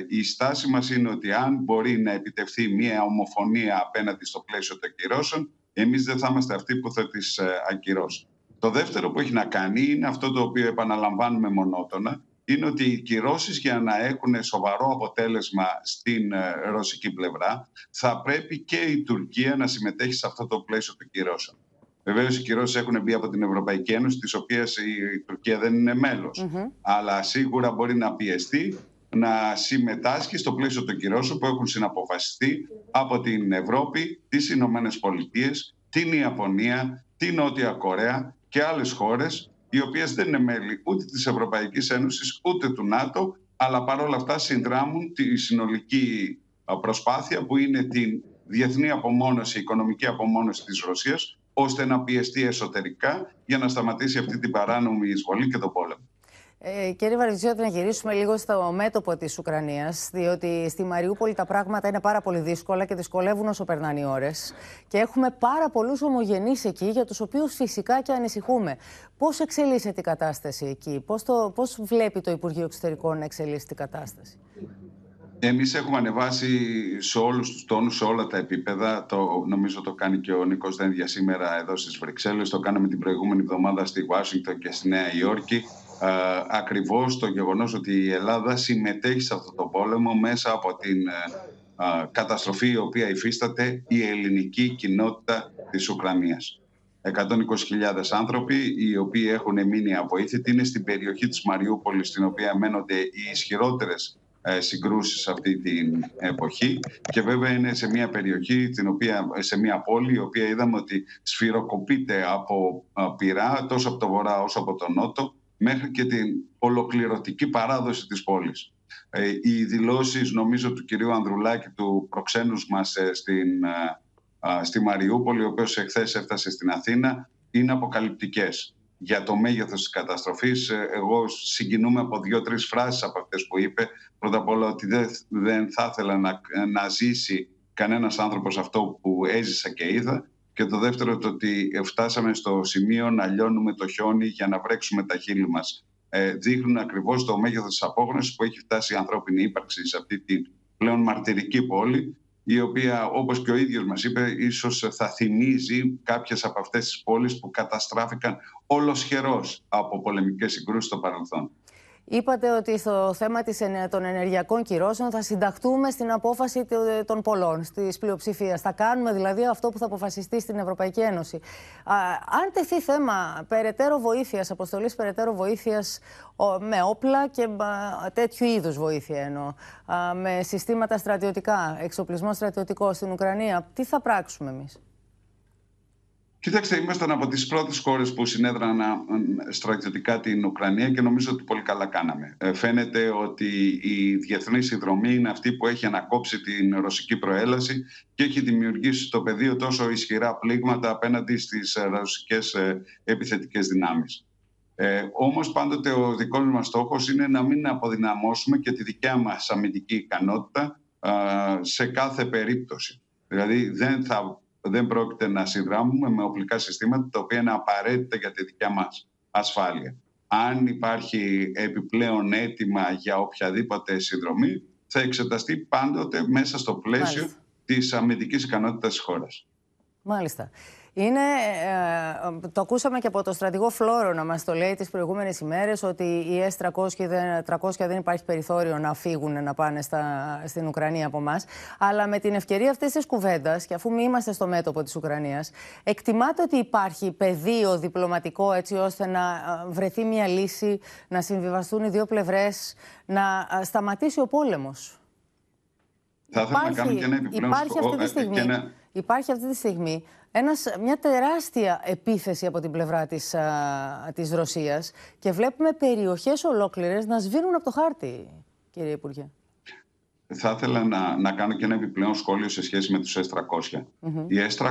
η στάση μας είναι ότι αν μπορεί να επιτευχθεί μια ομοφωνία απέναντι στο πλαίσιο των ακυρώσεων, εμείς δεν θα είμαστε αυτοί που θα τις ε, ακυρώσουν. Το δεύτερο που έχει να κάνει είναι αυτό το οποίο επαναλαμβάνουμε μονότονα, είναι ότι οι κυρώσεις για να έχουν σοβαρό αποτέλεσμα στην ε, ρωσική πλευρά θα πρέπει και η Τουρκία να συμμετέχει σε αυτό το πλαίσιο των κυρώσεων. Βεβαίως, οι κυρώσεις έχουν μπει από την Ευρωπαϊκή Ένωση, τη οποία η Τουρκία δεν είναι Αλλά σίγουρα μπορεί να πιεστεί να συμμετάσχει στο πλαίσιο των κυρώσεων που έχουν συναποφασιστεί από την Ευρώπη, τις Ηνωμένες Πολιτείες, την Ιαπωνία, την Νότια Κορέα και άλλες χώρες οι οποίες δεν είναι μέλη ούτε της Ευρωπαϊκής Ένωσης ούτε του ΝΑΤΟ αλλά παρόλα αυτά συνδράμουν τη συνολική προσπάθεια που είναι την διεθνή απομόνωση, η οικονομική απομόνωση της Ρωσίας ώστε να πιεστεί εσωτερικά για να σταματήσει αυτή την παράνομη εισβολή και τον πόλεμο. Ε, κύριε Βαρβιζιώτη, να γυρίσουμε λίγο στο μέτωπο της Ουκρανίας, διότι στη Μαριούπολη τα πράγματα είναι πάρα πολύ δύσκολα και δυσκολεύουν όσο περνάνε οι ώρες. Και έχουμε πάρα πολλούς ομογενείς εκεί, για τους οποίους φυσικά και ανησυχούμε. Πώς εξελίσσεται η κατάσταση εκεί, πώς πώς βλέπει το Υπουργείο Εξωτερικών να εξελίσσει την κατάσταση; Εμείς έχουμε ανεβάσει σε όλους τους τόνους, σε όλα τα επίπεδα. Το, νομίζω το κάνει και ο Νίκος Δένδια σήμερα εδώ στις Βρυξέλλες. Το κάναμε την προηγούμενη εβδομάδα στη Ουάσιγκτον και στη Νέα Υόρκη. Ε, ακριβώς το γεγονός ότι η Ελλάδα συμμετέχει σε αυτό το πόλεμο μέσα από την ε, ε, καταστροφή η οποία υφίσταται η ελληνική κοινότητα της Ουκρανίας. 120.000 άνθρωποι οι οποίοι έχουν μείνει αβοήθητοι είναι στην περιοχή της Μαριούπολης στην οποία μένονται οι ισχυρότερες συγκρούσεις αυτή την εποχή και βέβαια είναι σε μια περιοχή, την οποία, σε μια πόλη η οποία είδαμε ότι σφυροκοπείται από πυρά τόσο από το βορρά όσο από το νότο μέχρι και την ολοκληρωτική παράδοση της πόλης. Ε, οι δηλώσεις νομίζω του κυρίου Ανδρουλάκη του προξένους μας ε, στην, ε, στη Μαριούπολη ο οποίος εχθές έφτασε στην Αθήνα είναι αποκαλυπτικές για το μέγεθος της καταστροφής. Εγώ συγκινούμαι από δύο-τρεις φράσεις από αυτές που είπε. Πρώτα απ' όλα ότι δεν, δεν θα ήθελα να, να ζήσει κανένας άνθρωπος αυτό που έζησα και είδα και το δεύτερο το ότι φτάσαμε στο σημείο να λιώνουμε το χιόνι για να βρέξουμε τα χείλη μας. Ε, δείχνουν ακριβώς το μέγεθος της απόγνωσης που έχει φτάσει η ανθρώπινη ύπαρξη σε αυτή την πλέον μαρτυρική πόλη η οποία όπως και ο ίδιος μας είπε ίσως θα θυμίζει κάποιες από αυτές τις πόλεις που καταστράφηκαν ολοσχερός από πολεμικές συγκρούσεις στο παρελθόν. Είπατε ότι στο θέμα της, των ενεργειακών κυρώσεων θα συνταχτούμε στην απόφαση των πολλών, της πλειοψηφίας. Θα κάνουμε δηλαδή αυτό που θα αποφασιστεί στην Ευρωπαϊκή Ένωση. αν τεθεί θέμα περαιτέρω βοήθειας, αποστολής περαιτέρω βοήθειας με όπλα και τέτοιου είδους βοήθεια εννοώ, με συστήματα στρατιωτικά, εξοπλισμό στρατιωτικό στην Ουκρανία, τι θα πράξουμε εμείς; Κοιτάξτε, ήμασταν από τις πρώτες χώρες που συνέδρανα στρατιωτικά την Ουκρανία και νομίζω ότι πολύ καλά κάναμε. Ε, φαίνεται ότι η διεθνής συνδρομή είναι αυτή που έχει ανακόψει την ρωσική προέλαση και έχει δημιουργήσει στο πεδίο τόσο ισχυρά πλήγματα απέναντι στις ε, ρωσικές ε, επιθετικές δυνάμεις. Ε, όμως πάντοτε ο δικός μας στόχος είναι να μην αποδυναμώσουμε και τη δικιά μας αμυντική ικανότητα σε κάθε περίπτωση. Δηλαδή δεν θα δεν πρόκειται να συνδράμουμε με οπλικά συστήματα τα οποία είναι απαραίτητα για τη δικιά μας ασφάλεια. Αν υπάρχει επιπλέον αίτημα για οποιαδήποτε συνδρομή, θα εξεταστεί πάντοτε μέσα στο πλαίσιο Μάλιστα. της αμυντικής ικανότητας της χώρας. Μάλιστα. Είναι, ε, το ακούσαμε και από το στρατηγό Φλόρο να μας το λέει τις προηγούμενες ημέρες ότι οι S-300 δεν, 300 δεν υπάρχει περιθώριο να φύγουν να πάνε στα, στην Ουκρανία από εμάς. Αλλά με την ευκαιρία αυτής της κουβέντας και αφού μη είμαστε στο μέτωπο της Ουκρανίας εκτιμάται ότι υπάρχει πεδίο διπλωματικό έτσι ώστε να ε, βρεθεί μια λύση, να συμβιβαστούν οι δύο πλευρές, να ε, σταματήσει ο πόλεμος. Θα ήθελα να κάνω και ένα επιπλέον υπάρχει αυτή τη στιγμή, Υπάρχει αυτή τη στιγμή ένας, μια τεράστια επίθεση από την πλευρά της, α, της Ρωσίας και βλέπουμε περιοχές ολόκληρες να σβήνουν από το χάρτη, κύριε Υπουργέ. Θα ήθελα να, να κάνω και ένα επιπλέον σχόλιο σε σχέση με τους S-300. Οι S-300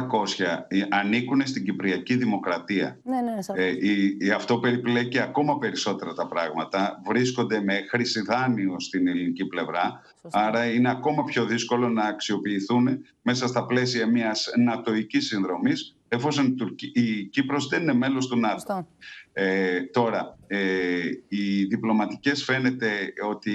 ανήκουν στην Κυπριακή Δημοκρατία. Ναι, ναι, ε, η, η, αυτό περιπλέκει ακόμα περισσότερα τα πράγματα. Βρίσκονται με χρήση δάνειο στην ελληνική πλευρά. Άρα είναι ακόμα πιο δύσκολο να αξιοποιηθούν μέσα στα πλαίσια μιας νατοικής συνδρομής εφόσον η Κύπρος δεν είναι μέλος του ΝΑΤΟ. Ε, τώρα, ε, οι διπλωματικές φαίνεται ότι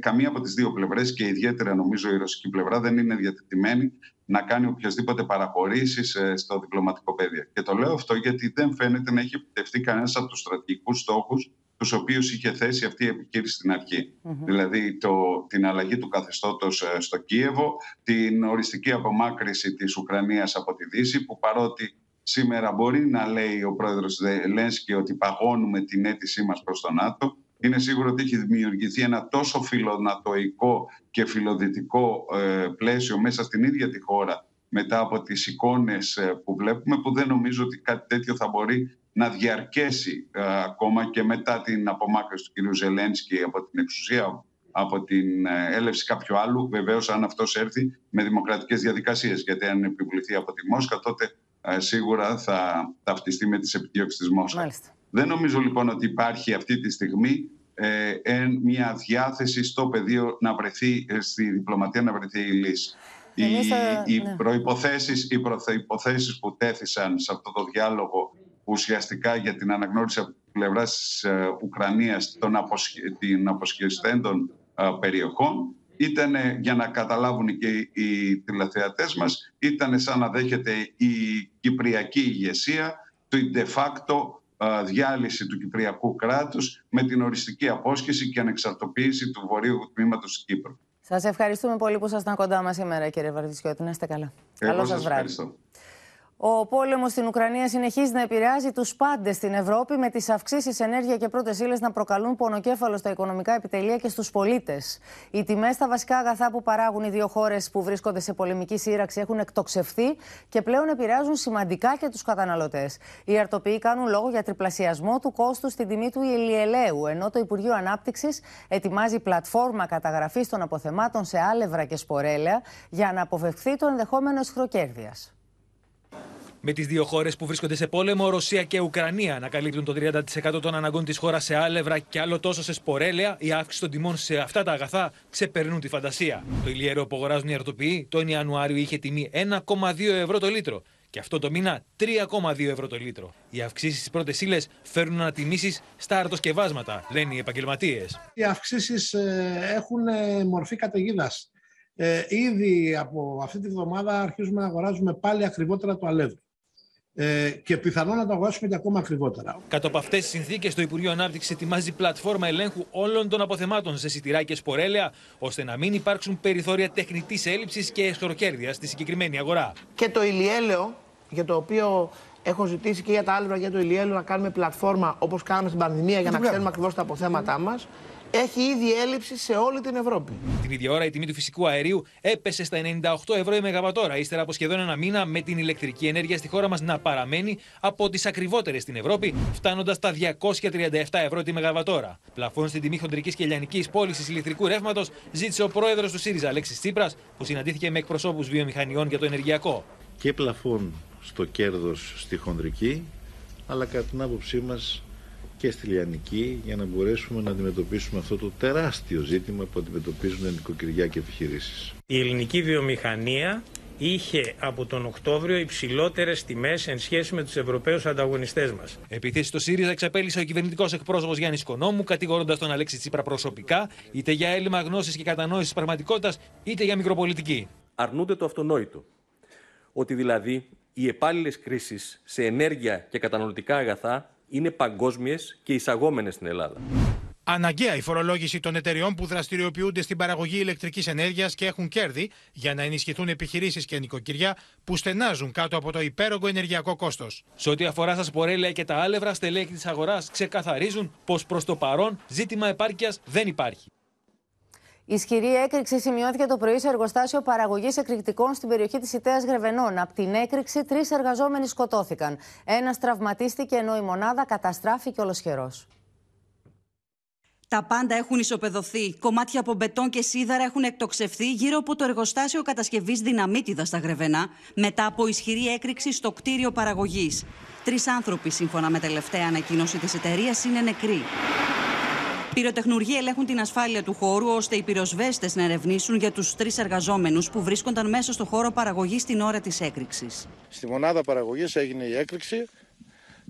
καμία από τις δύο πλευρές και ιδιαίτερα νομίζω η ρωσική πλευρά δεν είναι διατεθειμένη να κάνει οποιασδήποτε παραχωρήσεις ε, στο διπλωματικό πεδίο. Και το λέω αυτό γιατί δεν φαίνεται να έχει επιτευχθεί κανένας από τους στρατηγικούς στόχους τους οποίους είχε θέσει αυτή η επιχείρηση στην αρχή. Δηλαδή το, την αλλαγή του καθεστώτος ε, στο Κίεβο, την οριστική απομάκρυση της Ουκρανίας από τη Δύση, που παρότι σήμερα μπορεί να λέει ο πρόεδρος Ζελένσκι ότι παγώνουμε την αίτησή μας προς τον ΝΑΤΟ, είναι σίγουρο ότι έχει δημιουργηθεί ένα τόσο φιλονατοϊκό και φιλοδυτικό ε, πλαίσιο μέσα στην ίδια τη χώρα μετά από τις εικόνες ε, που βλέπουμε που δεν νομίζω ότι κάτι τέτοιο θα μπορεί να διαρκέσει ε, ακόμα και μετά την απομάκρυνση του κ. Ζελένσκι από την εξουσία από την έλευση κάποιου άλλου, βεβαίως αν αυτός έρθει με δημοκρατικές διαδικασίες. Γιατί αν επιβληθεί από τη Μόσχα, τότε ε, σίγουρα θα ταυτιστεί με τις επιδιώξεις της Μόσχας. Μάλιστα. Δεν νομίζω λοιπόν ότι υπάρχει αυτή τη στιγμή ε, εν, μια διάθεση στο πεδίο να βρεθεί, ε, στη διπλωματία να βρεθεί η λύση. Οι, Εμείς θα- οι, ναι. προϋποθέσεις, οι προϋποθέσεις που τέθησαν σε αυτό το διάλογο ουσιαστικά για την αναγνώριση από πλευρά της ε, Ουκρανίας των αποσχε, την αποσχεστέντων ε, περιοχών ήταν για να καταλάβουν και οι, οι τηλεθεατές μας ήταν σαν να δέχεται η κυπριακή ηγεσία του de facto ε, διάλυση του κυπριακού κράτους με την οριστική απόσχεση και ανεξαρτοποίηση του βορείου τμήματος της Κύπρου. Σας ευχαριστούμε πολύ που ήσασταν κοντά μας σήμερα, κύριε Βαρδισιώτη. Να είστε καλά. Εγώ Καλό σας σας βράδυ. ευχαριστώ. Ο πόλεμος στην Ουκρανία συνεχίζει να επηρεάζει τους πάντες στην Ευρώπη, με τις αυξήσεις ενέργεια και πρώτες ύλες να προκαλούν πονοκέφαλο στα οικονομικά επιτελεία και στους πολίτες. Οι τιμές στα βασικά αγαθά που παράγουν οι δύο χώρες που βρίσκονται σε πολεμική σύραξη έχουν εκτοξευθεί και πλέον επηρεάζουν σημαντικά και τους καταναλωτές. Οι αρτοποιοί κάνουν λόγο για τριπλασιασμό του κόστους στην τιμή του ηλιελαίου, ενώ το Υπουργείο Ανάπτυξης ετοιμάζει πλατφόρμα καταγραφής των αποθεμάτων σε άλευρα και σπορέλαια για να αποφευχθεί το ενδεχόμενο ισχροκέρδεια. Με τις δύο χώρες που βρίσκονται σε πόλεμο, Ρωσία και Ουκρανία, να καλύπτουν το 30% των αναγκών της χώρας σε άλευρα και άλλο τόσο σε σπορέλαια, η αύξηση των τιμών σε αυτά τα αγαθά ξεπερνούν τη φαντασία. Το ηλιέρο που αγοράζουν οι αρτοποιοί τον Ιανουάριο είχε τιμή 1,2 ευρώ το λίτρο. Και αυτό το μήνα 3,2 ευρώ το λίτρο. Οι αυξήσεις στις πρώτες ύλες φέρνουν ανατιμήσεις στα αρτοσκευάσματα, λένε οι επαγγελματίες. Οι αυξήσεις έχουν ε, μορφή καταιγίδας. Ε, ήδη από αυτή τη βδομάδα αρχίζουμε να αγοράζουμε πάλι ακριβότερα το αλεύρι. Ε, και πιθανόν να το αγοράσουμε και ακόμα ακριβότερα. Κάτω από αυτές τις συνθήκες, το Υπουργείο Ανάπτυξης ετοιμάζει πλατφόρμα ελέγχου όλων των αποθεμάτων σε σιτηρά και σπορέλαια, ώστε να μην υπάρξουν περιθώρια τεχνητής έλλειψης και εσχροκέρδειας στη συγκεκριμένη αγορά. Και το ηλιέλαιο, για το οποίο έχω ζητήσει και για τα άλευρα για το ηλιέλαιο να κάνουμε πλατφόρμα όπως κάναμε στην πανδημία για να ξέρουμε ακριβώς τα αποθέματά μας, έχει ήδη έλλειψη σε όλη την Ευρώπη. Την ίδια ώρα η τιμή του φυσικού αερίου έπεσε στα 98 ευρώ η Μεγαβατόρα, ύστερα από σχεδόν ένα μήνα με την ηλεκτρική ενέργεια στη χώρα μας να παραμένει από τις ακριβότερες στην Ευρώπη, φτάνοντας στα 237 ευρώ τη Μεγαβατόρα. Πλαφών στην τιμή χοντρικής και λιανικής πώλησης ηλεκτρικού ρεύματος ζήτησε ο πρόεδρος του ΣΥΡΙΖΑ, Αλέξης Τσίπρας, που συναντήθηκε με εκπροσώπους βιομηχανιών για το ενεργειακό. Και πλαφών στο κέρδος στη χονδρική, αλλά κατά την άποψή μας και στη λιανική για να μπορέσουμε να αντιμετωπίσουμε αυτό το τεράστιο ζήτημα που αντιμετωπίζουν νοικοκυριά και επιχειρήσεις. Η ελληνική βιομηχανία είχε από τον Οκτώβριο υψηλότερες τιμές εν σχέση με τους Ευρωπαίους ανταγωνιστές μας. Επιθέσεις στο ΣΥΡΙΖΑ εξαπέλυσε ο κυβερνητικός εκπρόσωπος Γιάννης Κονόμου, κατηγορώντας τον Αλέξη Τσίπρα προσωπικά, είτε για έλλειμμα γνώσης και κατανόησης της πραγματικότητας, είτε για μικροπολιτική. Αρνούνται το αυτονόητο. Ότι δηλαδή οι επάλληλε κρίσεις σε ενέργεια και καταναλωτικά αγαθά είναι παγκόσμιες και εισαγόμενες στην Ελλάδα. Αναγκαία η φορολόγηση των εταιριών που δραστηριοποιούνται στην παραγωγή ηλεκτρικής ενέργειας και έχουν κέρδη για να ενισχυθούν επιχειρήσεις και νοικοκυριά που στενάζουν κάτω από το υπέρογκο ενεργειακό κόστος. Σε ό,τι αφορά στα σπορέλαια και τα άλευρα, στελέχη της αγοράς ξεκαθαρίζουν πως προς το παρόν ζήτημα επάρκειας δεν υπάρχει. Ισχυρή έκρηξη σημειώθηκε το πρωί σε εργοστάσιο παραγωγής εκρηκτικών στην περιοχή της Ιταία Γρεβενών. Από την έκρηξη, τρεις εργαζόμενοι σκοτώθηκαν. Ένας τραυματίστηκε ενώ η μονάδα καταστράφηκε ολοσχερό. Τα πάντα έχουν ισοπεδωθεί. Κομμάτια από μπετόν και σίδαρα έχουν εκτοξευθεί γύρω από το εργοστάσιο κατασκευής δυναμίτιδα στα Γρεβενά, μετά από ισχυρή έκρηξη στο κτίριο παραγωγής. Τρεις άνθρωποι, σύμφωνα με τελευταία ανακοίνωση της εταιρείας, είναι νεκροί. Πυροτεχνουργοί ελέγχουν την ασφάλεια του χώρου, ώστε οι πυροσβέστες να ερευνήσουν για τους τρεις εργαζόμενους που βρίσκονταν μέσα στο χώρο παραγωγής την ώρα της έκρηξης. Στη μονάδα παραγωγής έγινε η έκρηξη,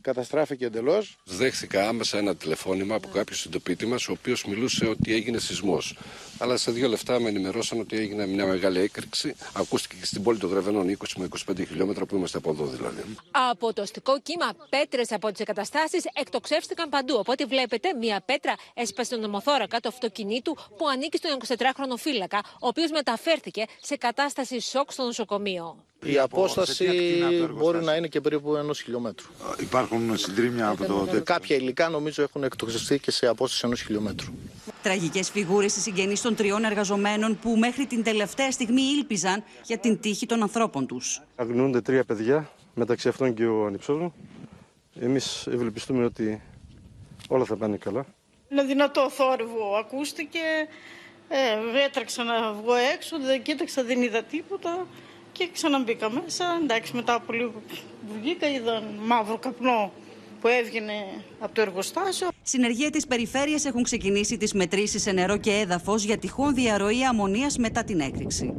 καταστράφηκε εντελώς. Δέχθηκα άμεσα ένα τηλεφώνημα από κάποιο συντοπίτη μας, ο οποίος μιλούσε ότι έγινε σεισμός. Αλλά σε δύο λεπτά με ενημερώσαν ότι έγινε μια μεγάλη έκρηξη. Ακούστηκε και στην πόλη των Γρεβενών, 20 με 25 χιλιόμετρα που είμαστε από εδώ δηλαδή. Από το αστικό κύμα, πέτρες από τις εγκαταστάσεις εκτοξεύστηκαν παντού. Οπότε βλέπετε, μία πέτρα έσπασε τον νομοθώρακα του αυτοκινήτου που ανήκει στον 24χρονο φύλακα, ο οποίος μεταφέρθηκε σε κατάσταση σοκ στο νοσοκομείο. Η απόσταση μπορεί να είναι και περίπου ενός χιλιόμετρου. Υπάρχουν συντρίμια από το. Κάποια υλικά νομίζω έχουν εκτοξευστεί και σε απόσταση ενός χιλιόμετρου. Τραγικές φιγούρες οι συγγενεί των τριών εργαζομένων που μέχρι την τελευταία στιγμή ήλπιζαν για την τύχη των ανθρώπων τους. Αγνοούνται τρία παιδιά, μεταξύ αυτών και ο ανυψός μου. Εμείς ευελπιστούμε ότι όλα θα πάνε καλά. Ένα δυνατό θόρυβο ακούστηκε. Ε, έτρεξα να βγω έξω, δεν κοίταξα, δεν είδα τίποτα. Και ξαναμπήκα μέσα. Εντάξει, μετά από λίγο που βγήκα, είδα μαύρο καπνό που έβγαινε από το εργοστάσιο. Συνεργεία της περιφέρειας έχουν ξεκινήσει τις μετρήσεις σε νερό και έδαφος για τυχόν διαρροή αμμονίας μετά την έκρηξη.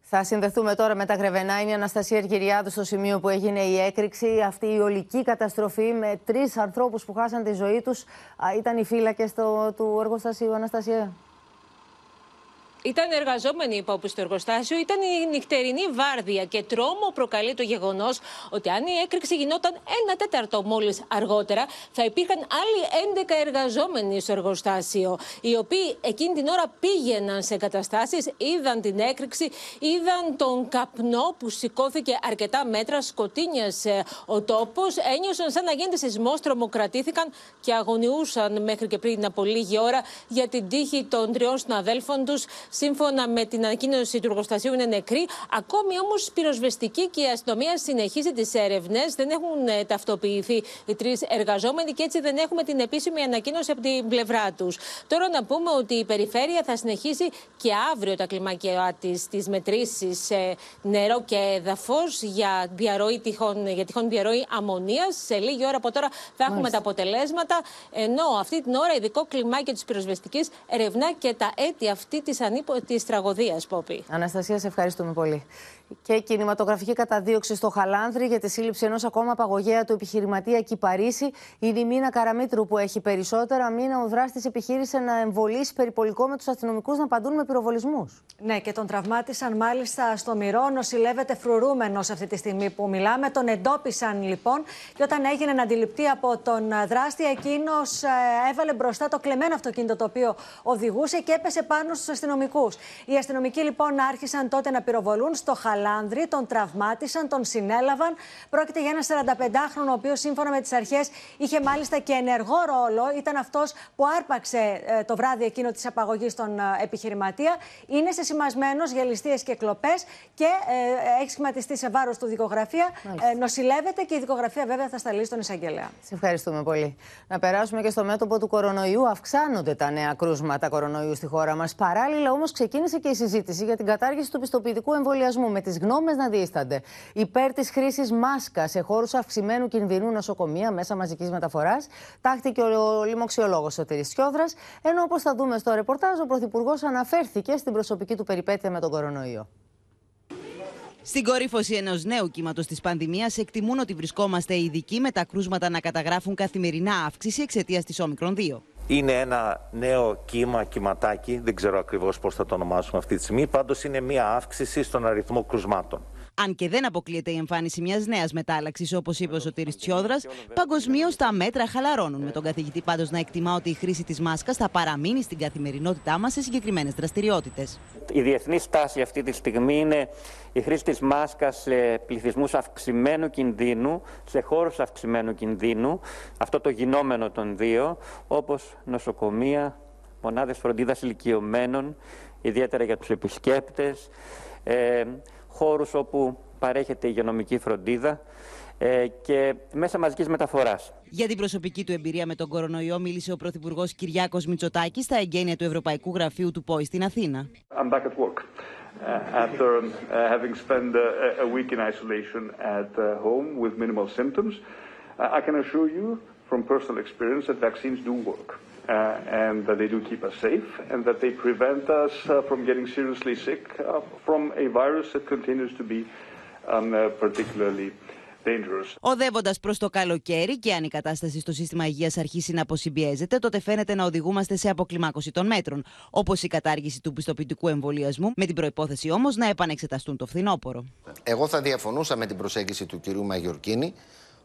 Θα συνδεθούμε τώρα με τα Γρεβενά. Είναι η Αναστασία Εργυριάδου στο σημείο που έγινε η έκρηξη. Αυτή η ολική καταστροφή με τρεις ανθρώπους που χάσαν τη ζωή τους. Ήταν οι φύλακες του εργοστασίου, Αναστασία. Ήταν εργαζόμενοι υπόπου στο εργοστάσιο, ήταν η νυχτερινή βάρδια και τρόμο προκαλεί το γεγονός ότι αν η έκρηξη γινόταν ένα τέταρτο μόλις αργότερα, θα υπήρχαν άλλοι 11 εργαζόμενοι στο εργοστάσιο, οι οποίοι εκείνη την ώρα πήγαιναν σε εγκαταστάσεις, είδαν την έκρηξη, είδαν τον καπνό που σηκώθηκε αρκετά μέτρα, σκοτίνιασε ο τόπος, ένιωσαν σαν να γίνεται σεισμός, τρομοκρατήθηκαν και αγωνιούσαν μέχρι και πριν από λίγη ώρα για την τύχη των τριών συναδέλφων τους σύμφωνα με την ανακοίνωση του εργοστασίου, είναι νεκροί. Ακόμη όμως πυροσβεστική και η αστυνομία συνεχίζει τις έρευνες. Δεν έχουν ε, ταυτοποιηθεί οι τρεις εργαζόμενοι και έτσι δεν έχουμε την επίσημη ανακοίνωση από την πλευρά τους. Τώρα να πούμε ότι η περιφέρεια θα συνεχίσει και αύριο τα κλιμάκια της, τι μετρήσεις σε νερό και έδαφος για, διαρροή, τυχόν, για τυχόν διαρροή αμμονίας. Σε λίγη ώρα από τώρα θα έχουμε τα αποτελέσματα. Ενώ αυτή την ώρα ειδικό κλιμάκιο της πυροσβεστικής ερευνά και τα αίτια αυτή της ανή της τραγωδίας, Πόπη. Αναστασία, σε ευχαριστούμε πολύ. Και κινηματογραφική καταδίωξη στο Χαλάνδρη για τη σύλληψη ενός ακόμα απαγωγέα του επιχειρηματία Κυπαρίσι. Είναι η Μίνα Καραμίτρου που έχει περισσότερα. Μίνα, ο δράστης επιχείρησε να εμβολήσει περιπολικό με τους αστυνομικούς να απαντούν με πυροβολισμούς. Ναι, και τον τραυμάτισαν μάλιστα στο μυρό. Νοσηλεύεται φρουρούμενος αυτή τη στιγμή που μιλάμε. Τον εντόπισαν λοιπόν και όταν έγινε να αντιληπτεί από τον δράστη, εκείνος ε, έβαλε μπροστά το κλεμμένο αυτοκίνητο το οποίο οδηγούσε και έπεσε πάνω στους αστυνομικούς. Οι αστυνομικοί λοιπόν άρχισαν τότε να πυροβολούν στο Χαλάνδρη, τον τραυμάτισαν, τον συνέλαβαν. Πρόκειται για ένα 45χρονο, ο οποίος σύμφωνα με τις αρχές είχε μάλιστα και ενεργό ρόλο. Ήταν αυτός που άρπαξε ε, το βράδυ εκείνο της απαγωγής στον ε, επιχειρηματία. Είναι σεσημασμένος για ληστείες και κλοπές και ε, έχει σχηματιστεί σε βάρος του δικογραφία. Ε, νοσηλεύεται και η δικογραφία βέβαια θα σταλεί στον εισαγγελέα. Σε ευχαριστούμε πολύ. Να περάσουμε και στο μέτωπο του κορονοϊού. Αυξάνονται τα νέα κρούσματα κορονοϊού στη χώρα μας. Παράλληλα όμως ξεκίνησε και η συζήτηση για την κατάργηση του πιστοποιητικού εμβολιασμού, με τι γνώμες να διήστανται. Υπέρ της χρήσης μάσκας σε χώρους αυξημένου κινδυνού νοσοκομεία, μέσα μαζικής μεταφοράς, τάχθηκε ο λοιμοξιολόγος Σωτήρης Τσιόδρα. Ενώ όπως θα δούμε στο ρεπορτάζ, ο Πρωθυπουργός αναφέρθηκε στην προσωπική του περιπέτεια με τον κορονοϊό. Στην κορύφωση ενός νέου κύματος της πανδημίας, εκτιμούν ότι βρισκόμαστε ειδικοί με τα κρούσματα να καταγράφουν καθημερινά αύξηση εξαιτίας της όμικρον 2. Είναι ένα νέο κύμα, κυματάκι, δεν ξέρω ακριβώς πώς θα το ονομάσουμε αυτή τη στιγμή, πάντως είναι μία αύξηση στον αριθμό κρουσμάτων. Αν και δεν αποκλείεται η εμφάνιση μιας νέας μετάλλαξης, όπως είπε ο Σωτήρης Τσιόδρας, παγκοσμίως τα μέτρα χαλαρώνουν. Με τον καθηγητή πάντως να εκτιμά ότι η χρήση της μάσκας θα παραμείνει στην καθημερινότητά μας σε συγκεκριμένες δραστηριότητες. Η διεθνή στάση αυτή τη στιγμή είναι η χρήση της μάσκας σε πληθυσμούς αυξημένου κινδύνου, σε χώρους αυξημένου κινδύνου, αυτό το γινόμενο των δύο, όπως νοσοκομεία, μονάδες φροντίδας ηλικιωμένων, ιδιαίτερα για τους επισκέπτες. Ε, χώρους όπου παρέχεται υγειονομική φροντίδα ε, και μέσα μαζικής μεταφοράς. Για την προσωπική του εμπειρία με τον κορονοϊό μίλησε ο Πρωθυπουργός Κυριάκος Μητσοτάκης στα εγγένεια του Ευρωπαϊκού Γραφείου του ΠΟΗ στην Αθήνα. I'm back at work. Uh, after uh, having spent uh, a week in isolation at uh, home with minimal symptoms, uh, I can assure you from personal experience that vaccines do work. Uh, and that they do keep us safe, and that they prevent us uh, from getting seriously sick uh, from a virus that continues to be um, particularly dangerous. Οδεύοντας προς το καλοκαίρι και αν η κατάσταση στο σύστημα υγείας αρχίσει να αποσυμπιέζεται, τότε φαίνεται να οδηγούμαστε σε αποκλιμάκωση των μέτρων, όπως η κατάργηση του πιστοποιητικού εμβολιασμού, με την προπόθεση όμως να επανεξεταστούν το φθινόπωρο. Εγώ θα διαφωνούσα με την προσέγγιση του κυρίου Μαγιορκίνη.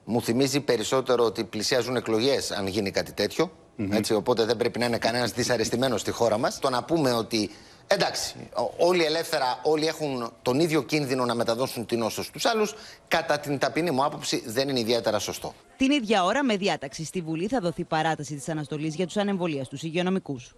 Μου θυμίζει περισσότερο ότι πλησιάζουν εκλογές αν γίνει κάτι τέτοιο. Έτσι, οπότε δεν πρέπει να είναι κανένας δυσαρεστημένος στη χώρα μας. Το να πούμε ότι εντάξει, όλοι ελεύθερα, όλοι έχουν τον ίδιο κίνδυνο να μεταδώσουν την νόσο στους άλλους, κατά την ταπεινή μου άποψη δεν είναι ιδιαίτερα σωστό. Την ίδια ώρα, με διάταξη στη Βουλή, θα δοθεί παράταση της αναστολής για τους ανεμβολίαστου υγειονομικούς.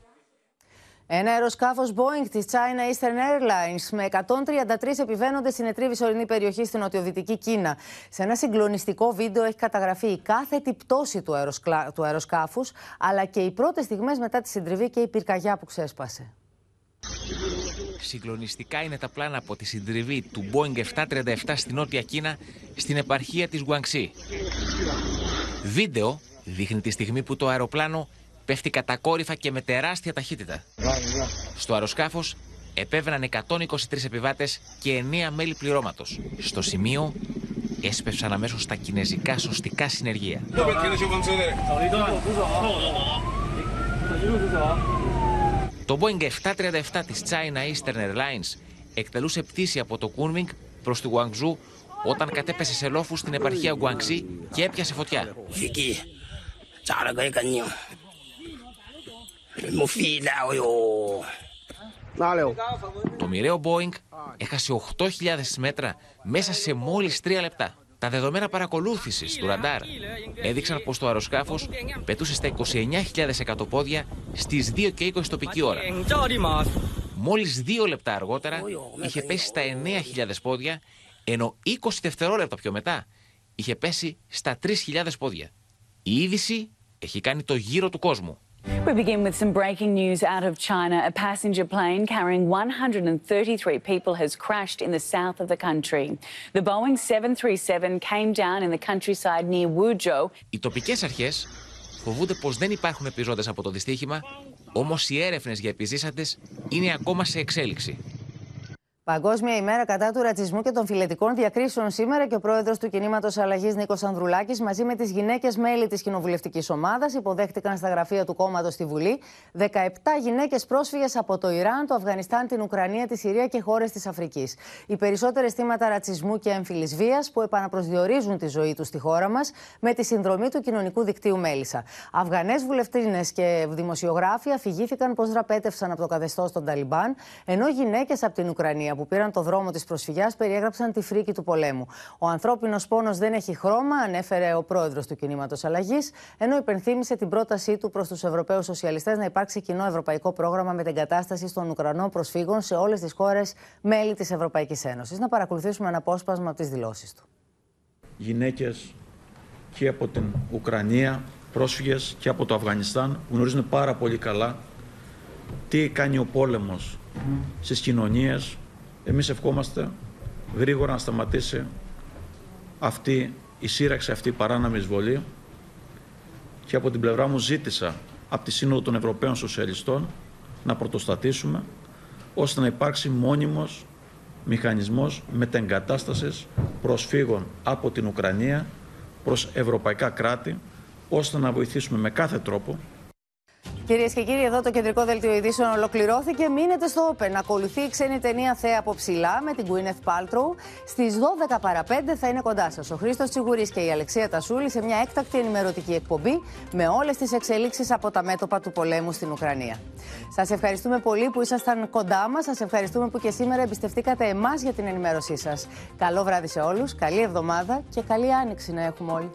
Ένα αεροσκάφος Boeing της China Eastern Airlines με 133 επιβαίνοντες συνετρίβει σε ορεινή περιοχή στην νοτιοδυτική Κίνα. Σε ένα συγκλονιστικό βίντεο έχει καταγραφεί η κάθετη πτώση του, αεροσκλα... του αεροσκάφους, αλλά και οι πρώτες στιγμές μετά τη συντριβή και η πυρκαγιά που ξέσπασε. Συγκλονιστικά είναι τα πλάνα από τη συντριβή του Boeing 737 στην Νότια Κίνα στην επαρχία της Γουανξί. Βίντεο δείχνει τη στιγμή που το αεροπλάνο πέφτει κατακόρυφα και με τεράστια ταχύτητα. Στο αεροσκάφος επέβαιναν 123 επιβάτες και 9 μέλη πληρώματος. Στο σημείο έσπευσαν αμέσως τα κινέζικα σωστικά συνεργεία. Το Boeing 737 της China Eastern Airlines εκτελούσε πτήση από το Kunming προς τη Guangzhou όταν κατέπεσε σε λόφους στην επαρχία Guangxi και έπιασε φωτιά. Το μοιραίο Boeing έχασε 8.000 μέτρα μέσα σε μόλις 3 λεπτά. Τα δεδομένα παρακολούθησης του ραντάρ έδειξαν πως το αεροσκάφος πετούσε στα 29.000 εκατοπόδια στις 2 και 20 τοπική ώρα. Μόλις 2 λεπτά αργότερα είχε πέσει στα 9.000 πόδια, ενώ 20 δευτερόλεπτα πιο μετά είχε πέσει στα 3.000 πόδια. Η είδηση έχει κάνει το γύρο του κόσμου. We begin with some breaking news out of China. A passenger plane carrying 133 people has crashed in the south of the country. The Boeing 737 came down in the countryside near Wuzhou. Οι τοπικές αρχές φοβούνται πως δεν υπάρχουν επιζώντες από το δυστύχημα, όμως οι έρευνες για επιζήσαντες είναι ακόμα σε εξέλιξη. Παγκόσμια ημέρα κατά του ρατσισμού και των φιλετικών διακρίσεων σήμερα και ο πρόεδρος του κινήματος Αλλαγής Νίκος Ανδρουλάκης μαζί με τις γυναίκες μέλη της κοινοβουλευτικής ομάδας υποδέχτηκαν στα γραφεία του κόμματος στη Βουλή 17 γυναίκες πρόσφυγες από το Ιράν, το Αφγανιστάν, την Ουκρανία, τη Συρία και χώρες της Αφρικής. Οι περισσότερες θύματα ρατσισμού και έμφυλης βίας που επαναπροσδιορίζουν τη ζωή τους στη χώρα μας με τη συνδρομή του κοινωνικού δικτύου Μέλισσα. Αφγανές βουλευτίνε και δημοσιογράφοι αφηγήθηκαν πως δραπέτευσαν από το καθεστώς των Ταλιμπάν, ενώ γυναίκες από την Ουκρανία που πήραν το δρόμο της προσφυγιάς περιέγραψαν τη φρίκη του πολέμου. Ο ανθρώπινος πόνος δεν έχει χρώμα, ανέφερε ο πρόεδρος του κινήματος Αλλαγής, ενώ υπενθύμησε την πρότασή του προς τους Ευρωπαίους Σοσιαλιστές να υπάρξει κοινό ευρωπαϊκό πρόγραμμα με την κατάσταση των Ουκρανών προσφύγων σε όλες τις χώρες μέλη της Ευρωπαϊκής Ένωσης. Να παρακολουθήσουμε ένα απόσπασμα από τις δηλώσεις του. Γυναίκες και από την Ουκρανία, πρόσφυγες και από το Αφγανιστάν γνωρίζουν πάρα πολύ καλά τι κάνει ο πόλεμος στις κοινωνίες εμείς ευχόμαστε γρήγορα να σταματήσει αυτή η σύραξη, αυτή η παράνομη εισβολή. Και από την πλευρά μου ζήτησα από τη Σύνοδο των Ευρωπαίων Σοσιαλιστών να πρωτοστατήσουμε ώστε να υπάρξει μόνιμος μηχανισμός μετεγκατάστασης προσφύγων από την Ουκρανία προς ευρωπαϊκά κράτη ώστε να βοηθήσουμε με κάθε τρόπο Κυρίες και κύριοι, εδώ το κεντρικό δελτίο ειδήσεων ολοκληρώθηκε. Μείνετε στο Open. Ακολουθεί η ξένη ταινία Θέα από ψηλά με την Gwyneth Paltrow. Στις 12 παρα 5 θα είναι κοντά σας ο Χρήστος Τσιγουρής και η Αλεξία Τασούλη σε μια έκτακτη ενημερωτική εκπομπή με όλες τις εξελίξεις από τα μέτωπα του πολέμου στην Ουκρανία. Σας ευχαριστούμε πολύ που ήσασταν κοντά μας. Σας ευχαριστούμε που και σήμερα εμπιστευτήκατε εμάς για την ενημέρωσή σας. Καλό βράδυ σε όλους, καλή εβδομάδα και καλή άνοιξη να έχουμε όλοι.